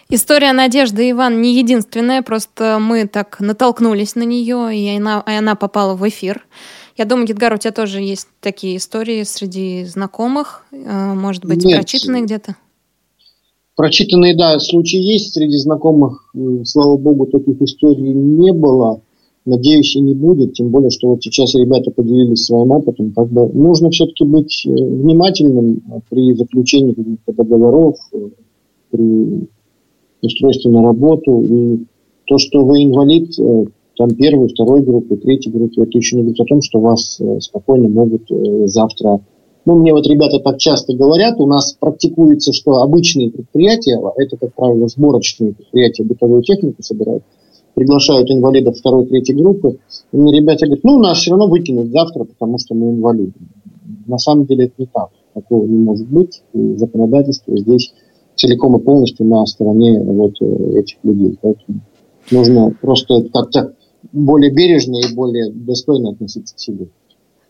Speaker 3: История Надежды Иван не единственная, просто мы так натолкнулись на нее, и она, и она попала в эфир. Я думаю, Гидгар, у тебя тоже есть такие истории среди знакомых, э, может быть, Нет. прочитанные где-то?
Speaker 4: Прочитанные, да, случаи есть среди знакомых. Слава богу, таких историй не было. Надеюсь, и не будет. Тем более, что вот сейчас ребята поделились своим опытом. Как бы нужно все-таки быть э, внимательным при заключении каких-то договоров, э, при устройство на работу. И то, что вы инвалид, э, там первой, второй группы, третьей группы, это еще не говорит о том, что вас э, спокойно могут э, завтра... Ну, мне вот ребята так часто говорят, у нас практикуется, что обычные предприятия, а это, как правило, сборочные предприятия, бытовую технику собирают, приглашают инвалидов второй, третьей группы, и мне ребята говорят, ну, нас все равно выкинут завтра, потому что мы инвалиды. На самом деле это не так. Такого не может быть. И законодательство здесь целиком и полностью на стороне вот э, этих людей. Поэтому нужно просто как-то более бережно и более достойно относиться к себе.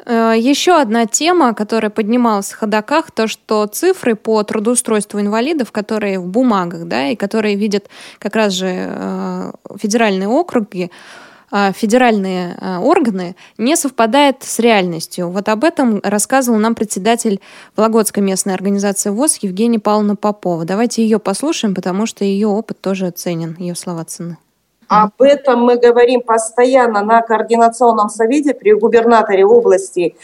Speaker 3: Э, еще одна тема, которая поднималась в ходаках, то, что цифры по трудоустройству инвалидов, которые в бумагах, да, и которые видят как раз же э, федеральные округи, э, федеральные органы, не совпадает с реальностью. Вот об этом рассказывал нам председатель Вологодской местной организации ВОЗ Евгения Павловна Попова. Давайте ее послушаем, потому что ее опыт тоже ценен, ее слова ценны.
Speaker 15: Об этом мы говорим постоянно на координационном совете при губернаторе области.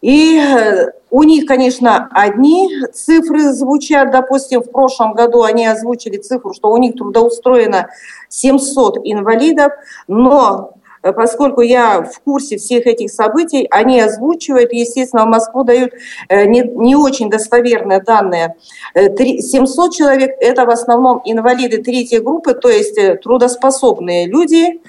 Speaker 15: И э, у них, конечно, одни цифры звучат. Допустим, в прошлом году они озвучили цифру, что у них трудоустроено 700 инвалидов, но поскольку я в курсе всех этих событий, они озвучивают, естественно, в Москву дают э, не, не очень достоверные данные. 700 э, человек – это в основном инвалиды третьей группы, то есть трудоспособные люди,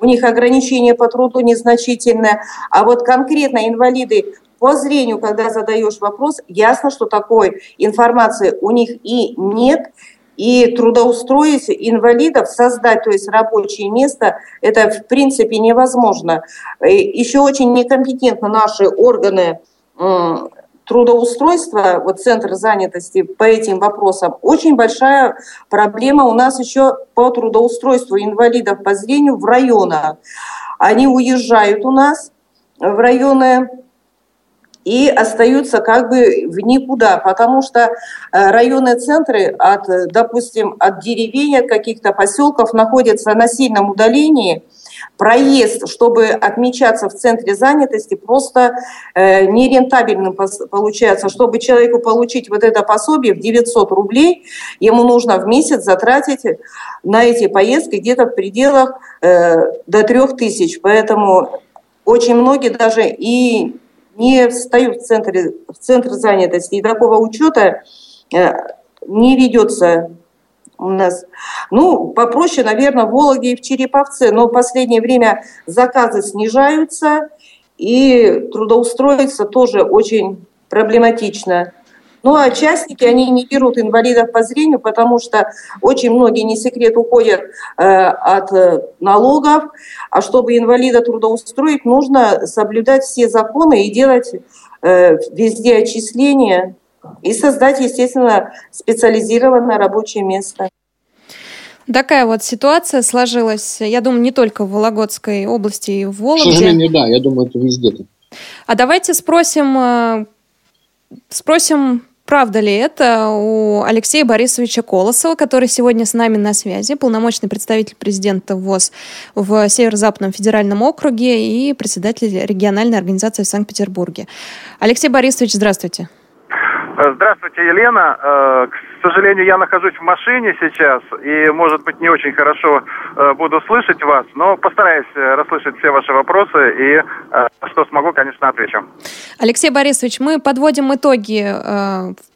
Speaker 15: у них ограничения по труду незначительные, а вот конкретно инвалиды по зрению, когда задаешь вопрос, ясно, что такой информации у них и нет, и трудоустроить инвалидов, создать, то есть рабочее место, это в принципе невозможно. Еще очень некомпетентны наши органы трудоустройства, вот Центр занятости по этим вопросам, очень большая проблема у нас еще по трудоустройству инвалидов по зрению в районах. Они уезжают у нас в районы и остаются как бы в никуда, потому что э, районные центры от, допустим, от деревень, от каких-то поселков находятся на сильном удалении, проезд, чтобы отмечаться в центре занятости, просто э, нерентабельным получается. Чтобы человеку получить вот это пособие в 900 рублей, ему нужно в месяц затратить на эти поездки где-то в пределах э, до 3000. Поэтому очень многие даже и не встают в, центре, в центр занятости, и такого учета э, не ведется у нас. Ну, попроще, наверное, в Вологде и в Череповце, но в последнее время заказы снижаются, и трудоустроиться тоже очень проблематично. Ну а частники, они не берут инвалидов по зрению, потому что очень многие, не секрет, уходят э, от э, налогов. А чтобы инвалида трудоустроить, нужно соблюдать все законы и делать э, везде отчисления и создать, естественно, специализированное рабочее место.
Speaker 3: Такая вот ситуация сложилась, я думаю, не только в Вологодской области и в Вологде.
Speaker 4: К сожалению, да, я думаю, это везде.
Speaker 3: А давайте спросим, э, спросим Правда ли это у Алексея Борисовича Колосова, который сегодня с нами на связи, полномочный представитель президента ВОЗ в Северо-Западном федеральном округе и председатель региональной организации в Санкт-Петербурге. Алексей Борисович, здравствуйте.
Speaker 16: Здравствуйте, Елена. Э, к сожалению, я нахожусь в машине сейчас и, может быть, не очень хорошо э, буду слышать вас, но постараюсь э, расслышать все ваши вопросы и что смогу, конечно, отвечу.
Speaker 3: Алексей Борисович, мы подводим итоги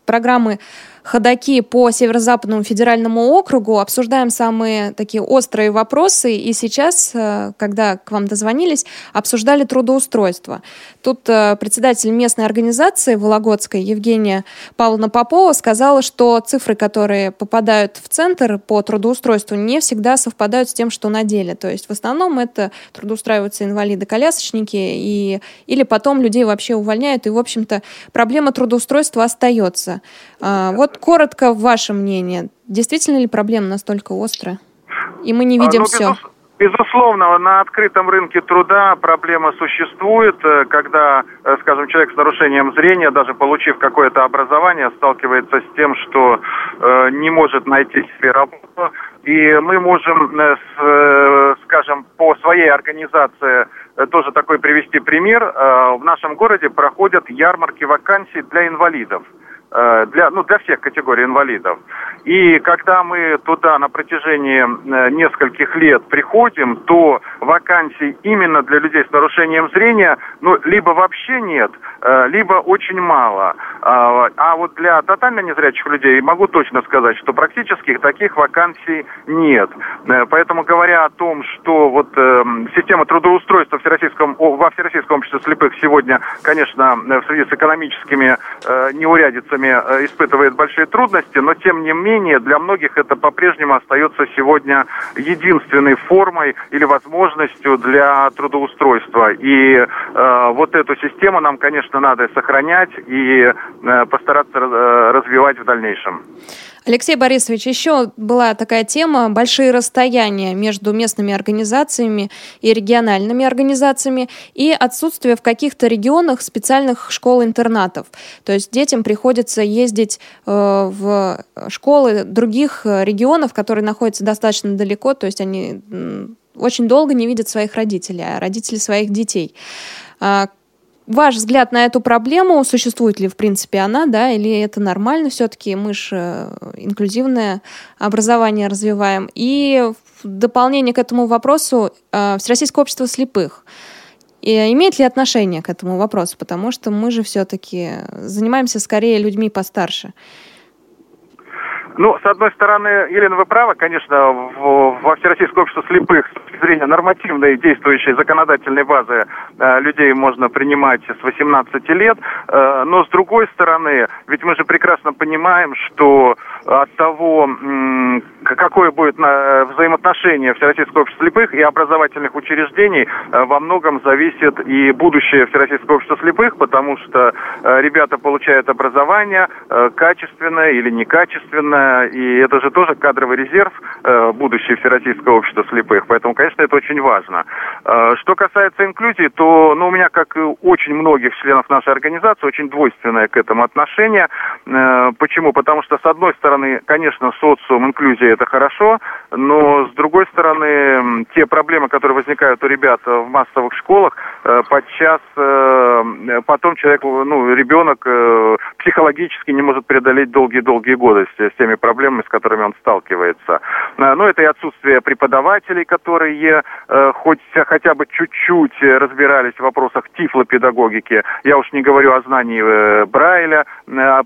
Speaker 3: программы ходаки по Северо-Западному федеральному округу, обсуждаем самые такие острые вопросы, и сейчас, э, когда к вам дозвонились, обсуждали трудоустройство. Тут э, председатель местной организации Вологодской Евгения Павловна Попова сказала, что цифры, которые попадают в центр по трудоустройству, не всегда совпадают с тем, что на деле. То есть в основном это трудоустраиваются инвалиды-колясочники, и, или потом людей вообще увольняют, и, в общем-то, проблема трудоустройства остается. А, вот коротко ваше мнение. Действительно ли проблема настолько острая? И мы не а, видим ну, все.
Speaker 16: Безусловно, на открытом рынке труда проблема существует, э, когда, э, скажем, человек с нарушением зрения, даже получив какое-то образование, сталкивается с тем, что э, не может найти себе работу. И мы можем, э, скажем, по своей организации тоже такой привести пример. В нашем городе проходят ярмарки вакансий для инвалидов. Э, для, ну, для всех категорий инвалидов. И когда мы туда на протяжении э, нескольких лет приходим, то вакансий именно для людей с нарушением зрения, ну, либо вообще нет, э, либо очень мало. А, а вот для тотально незрячих людей могу точно сказать, что практически таких вакансий нет. Поэтому говоря о том, что вот система трудоустройства Всероссийском, во Всероссийском обществе слепых сегодня, конечно, в связи с экономическими неурядицами э, испытывает большие трудности, но тем не менее для многих это по-прежнему остается сегодня единственной формой или возможностью для трудоустройства. И э, вот эту систему нам, конечно, надо сохранять и э, постараться э, развивать в дальнейшем.
Speaker 3: Алексей Борисович, еще была такая тема большие расстояния между местными организациями и региональными организациями и отсутствие в каких-то регионах специальных школ-интернатов. То есть детям приходится ездить э, в школы других регионов, которые находятся достаточно далеко, то есть они очень долго не видят своих родителей, а родителей своих детей. Ваш взгляд на эту проблему, существует ли в принципе она, да, или это нормально все-таки, мы же э, инклюзивное образование развиваем. И в дополнение к этому вопросу э, Всероссийское общество слепых и имеет ли отношение к этому вопросу, потому что мы же все-таки занимаемся скорее людьми постарше.
Speaker 16: Ну, с одной стороны, Елена, вы правы, конечно, в, во Всероссийское общество слепых зрения нормативной действующей законодательной базы э, людей можно принимать с 18 лет, э, но с другой стороны, ведь мы же прекрасно понимаем, что от того, какое будет на, взаимоотношение Всероссийского общества слепых и образовательных учреждений, э, во многом зависит и будущее Всероссийского общества слепых, потому что э, ребята получают образование э, качественное или некачественное, и это же тоже кадровый резерв э, будущее Всероссийского общества слепых, поэтому, конечно, это очень важно. Э, что касается инклюзии, то ну, у меня, как и очень многих членов нашей организации, очень двойственное к этому отношение. Э, почему? Потому что, с одной стороны, конечно, социум, инклюзия – это хорошо, но, с другой стороны, те проблемы, которые возникают у ребят в массовых школах, подчас потом человек, ну, ребенок психологически не может преодолеть долгие-долгие годы с теми проблемами, с которыми он сталкивается. Э, ну, это и отсутствие преподавателей, которые э, хоть хотя бы чуть-чуть разбирались в вопросах тифлопедагогики. Я уж не говорю о знании э, Брайля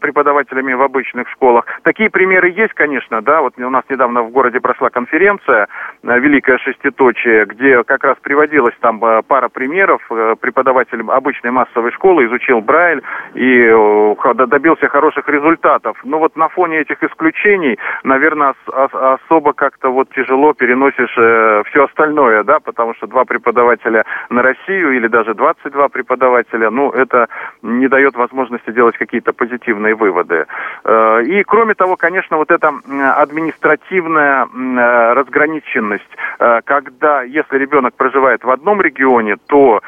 Speaker 16: преподавателями в обычных школах. Такие примеры есть, конечно, да. Вот у нас недавно в городе прошла конференция «Великое шеститочие», где как раз приводилась там пара примеров. Преподаватель обычной массовой школы изучил Брайль и добился хороших результатов. Но вот на фоне этих исключений, наверное, особо как-то вот тяжело переносишь э, все остальное, да, потому что два преподавателя на Россию или даже 22 преподавателя, ну, это не дает возможности делать какие-то позитивные выводы. Э, и, кроме того, конечно, вот эта административная э, разграниченность, э, когда, если ребенок проживает в одном регионе, то,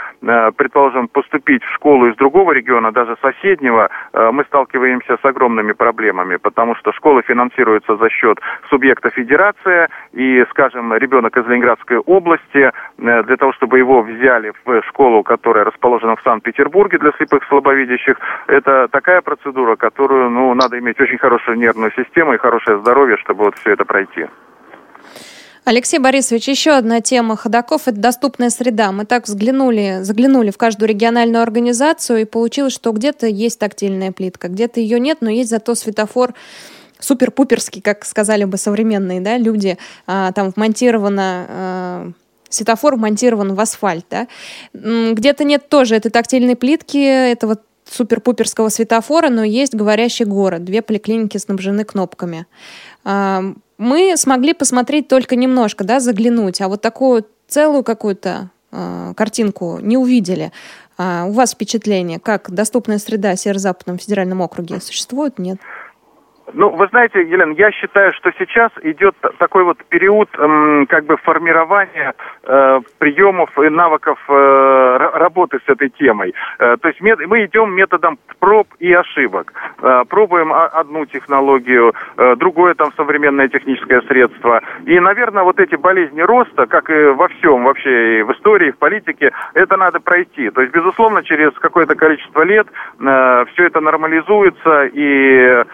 Speaker 16: предположим, поступить в школу из другого региона, даже соседнего, мы сталкиваемся с огромными проблемами, потому что школы финансируются за счет субъекта федерации, и, скажем, ребенок из Ленинградской области, э, для того, чтобы его взяли в школу, которая расположена в Санкт-Петербурге для слепых слабовидящих, это такая процедура, которую, ну, надо иметь очень хорошую нервную систему и хорошее здоровье, чтобы вот все это пройти.
Speaker 3: Алексей Борисович, еще одна тема ходаков – это доступная среда. Мы так взглянули, заглянули в каждую региональную организацию, и получилось, что где-то есть тактильная плитка, где-то ее нет, но есть зато светофор супер-пуперский, как сказали бы современные да, люди. А, там вмонтировано а, светофор вмонтирован в асфальт. Да? Где-то нет тоже этой тактильной плитки, этого супер-пуперского светофора, но есть говорящий город. Две поликлиники снабжены кнопками. А, мы смогли посмотреть только немножко, да, заглянуть, а вот такую целую какую-то картинку не увидели. У вас впечатление, как доступная среда в Северо-Западном федеральном округе существует, нет?
Speaker 16: Ну, вы знаете, Елена, я считаю, что сейчас идет такой вот период эм, как бы формирования э, приемов и навыков э, работы с этой темой. Э, то есть мет, мы идем методом проб и ошибок. Э, пробуем одну технологию, э, другое там современное техническое средство. И, наверное, вот эти болезни роста, как и во всем вообще, и в истории, и в политике, это надо пройти. То есть, безусловно, через какое-то количество лет э, все это нормализуется и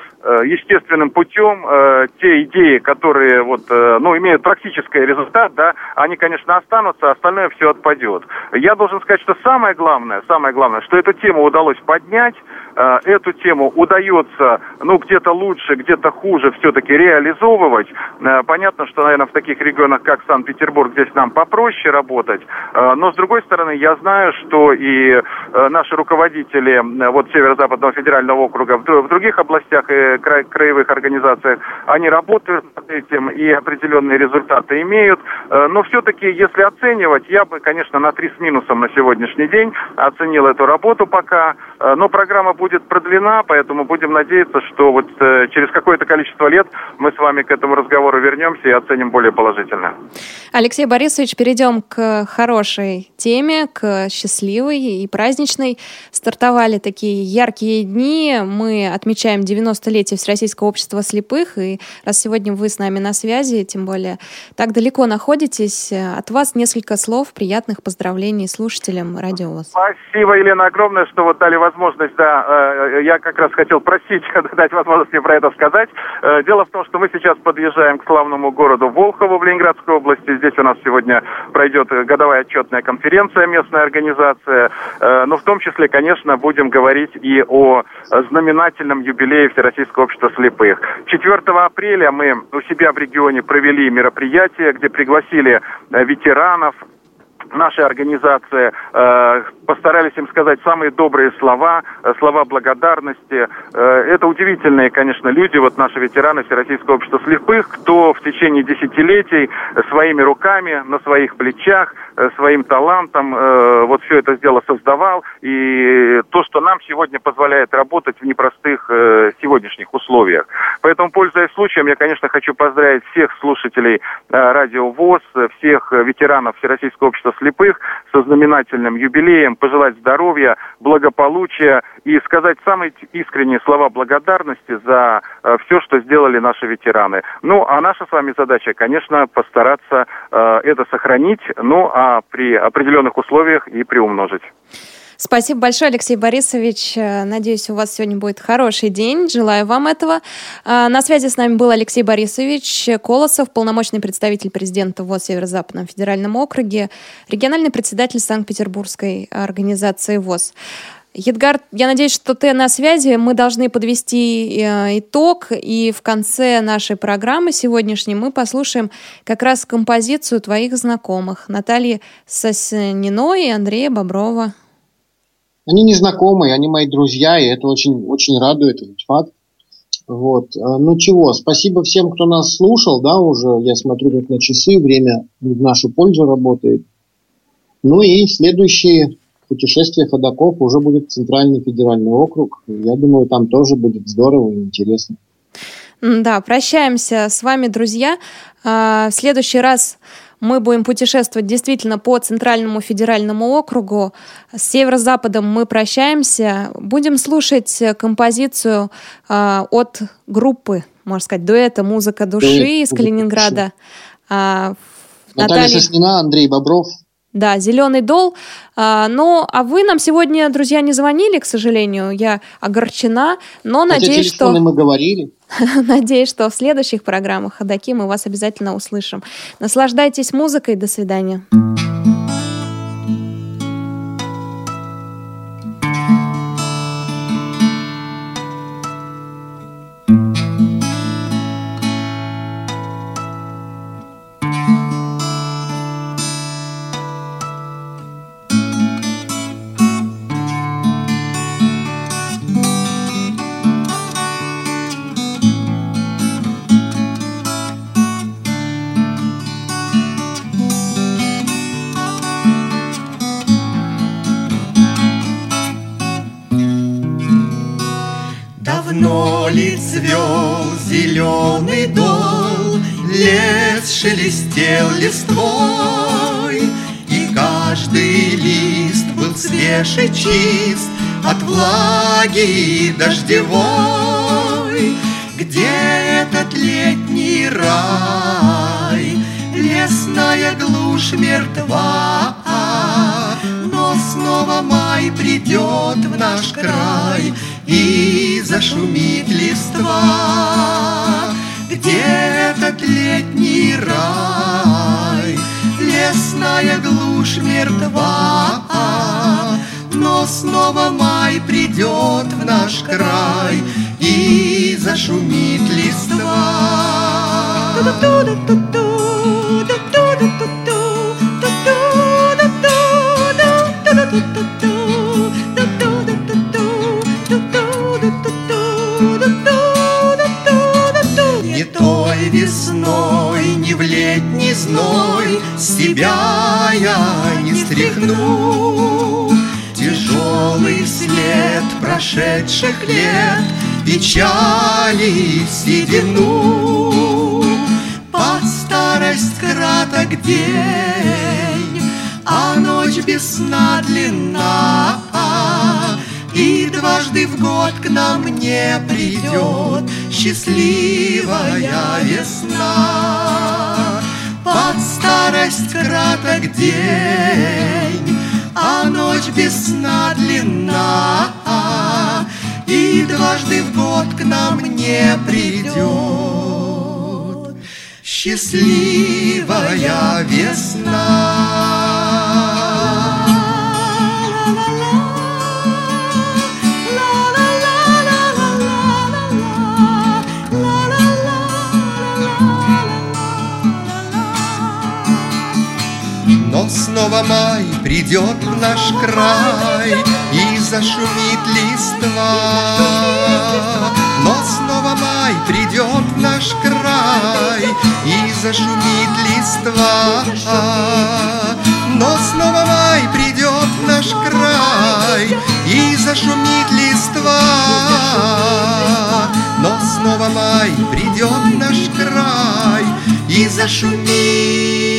Speaker 16: естественным путем э, те идеи, которые вот, э, ну, имеют практический результат, да, они, конечно, останутся, остальное все отпадет. Я должен сказать, что самое главное, самое главное, что эту тему удалось поднять, э, эту тему удается, ну, где-то лучше, где-то хуже все-таки реализовывать. Э, понятно, что, наверное, в таких регионах, как Санкт-Петербург, здесь нам попроще работать. Э, но, с другой стороны, я знаю, что и э, наши руководители э, вот Северо-Западного федерального округа в, других областях и кра краевых организациях, они работают над этим и определенные результаты имеют. Э, но все-таки, если оценивать, я бы, конечно, на три с минусом на сегодняшний день оценил эту работу пока. Э, но программа будет продлена, поэтому будем надеяться, что вот э, через какое-то количество лет мы с вами к этому разговору вернемся и оценим более положительно.
Speaker 3: Алексей Борисович, перейдем к хорошей теме, к счастливой и праздничной. Стартовали такие яркие дни. Мы отмечаем 90-летие Всероссийского общества слепых. И раз сегодня вы с нами на связи, тем более так далеко находитесь, от вас несколько слов приятных поздравлений слушателям Радио ВОЗ.
Speaker 16: Спасибо, Елена, огромное, что вот дали возможность. Да, э, я как раз хотел просить *laughs* дать возможность мне про это сказать. Э, дело в том, что мы сейчас подъезжаем к славному городу Волхову в Ленинградской области. Здесь у нас сегодня пройдет годовая отчетная конференция, местная организация. Э, но в том числе, конечно, будем говорить и о знаменательном юбилее Всероссийского общества слепых. 4 апреля мы у себя в регионе провели мероприятие, где пригласили ветеранов, наша организация э, постарались им сказать самые добрые слова, э, слова благодарности. Э, это удивительные, конечно, люди, вот наши ветераны Всероссийского общества слепых, кто в течение десятилетий своими руками, на своих плечах, э, своим талантом э, вот все это дело создавал. И то, что нам сегодня позволяет работать в непростых э, сегодняшних условиях. Поэтому, пользуясь случаем, я, конечно, хочу поздравить всех слушателей э, Радио ВОЗ, всех ветеранов Всероссийского общества слепых со знаменательным юбилеем, пожелать здоровья, благополучия и сказать самые искренние слова благодарности за э, все, что сделали наши ветераны. Ну, а наша с вами задача, конечно, постараться э, это сохранить, ну, а при определенных условиях и приумножить.
Speaker 3: Спасибо большое, Алексей Борисович. Э, надеюсь, у вас сегодня будет хороший день. Желаю вам этого. Э, на связи с нами был Алексей Борисович Колосов, полномочный представитель президента ВОЗ Северо-Западном федеральном округе, региональный председатель Санкт-Петербургской организации ВОЗ. Едгар, я надеюсь, что ты на связи. Мы должны подвести э, итог, и в конце нашей программы сегодняшней мы послушаем как раз композицию твоих знакомых Натальи Сосниной и Андрея Боброва.
Speaker 4: Они не знакомые, они мои друзья, и это очень, очень радует этот факт. Вот. А, ну чего, спасибо всем, кто нас слушал, да, уже я смотрю как на часы, время в нашу пользу работает. Ну и следующее путешествие ходаков уже будет Центральный федеральный округ. Я думаю, там тоже будет здорово и интересно.
Speaker 3: Да, прощаемся с вами, друзья. А, в следующий раз мы будем путешествовать действительно по Центральному федеральному округу. С северо-западом мы прощаемся. Будем слушать композицию э, от группы, можно сказать, дуэта «Музыка души» из Калининграда.
Speaker 4: А, Наталья Наталья Соснина, Андрей Бобров.
Speaker 3: Да, зеленый дол. А, ну, а вы нам сегодня, друзья, не звонили, к сожалению. Я огорчена, но Хотя надеюсь, что...
Speaker 4: мы говорили. *laughs*
Speaker 3: Надеюсь, что в следующих программах Ходаки мы вас обязательно услышим. Наслаждайтесь музыкой. До свидания.
Speaker 17: Шелестел листвой, И каждый лист был свеж и чист От влаги дождевой. Где этот летний рай? Лесная глушь мертва, Но снова май придет в наш край И зашумит листва. Где этот летний рай? Лесная глушь мертва, но снова май придет в наш край и зашумит листва. Не весной, не в летний зной С тебя я не стряхну. Тяжелый след прошедших лет Печали седину. Под старость краток день А ночь без сна длинна и дважды в год к нам не придет счастливая весна. Под старость краток день, а ночь без сна длинна, и дважды в год к нам не придет счастливая весна. Снова май придет в наш край И зашумит листва. Но снова май придет в наш край И зашумит листва. Но снова май придет в наш край И зашумит листва. Но снова май придет в наш край И зашумит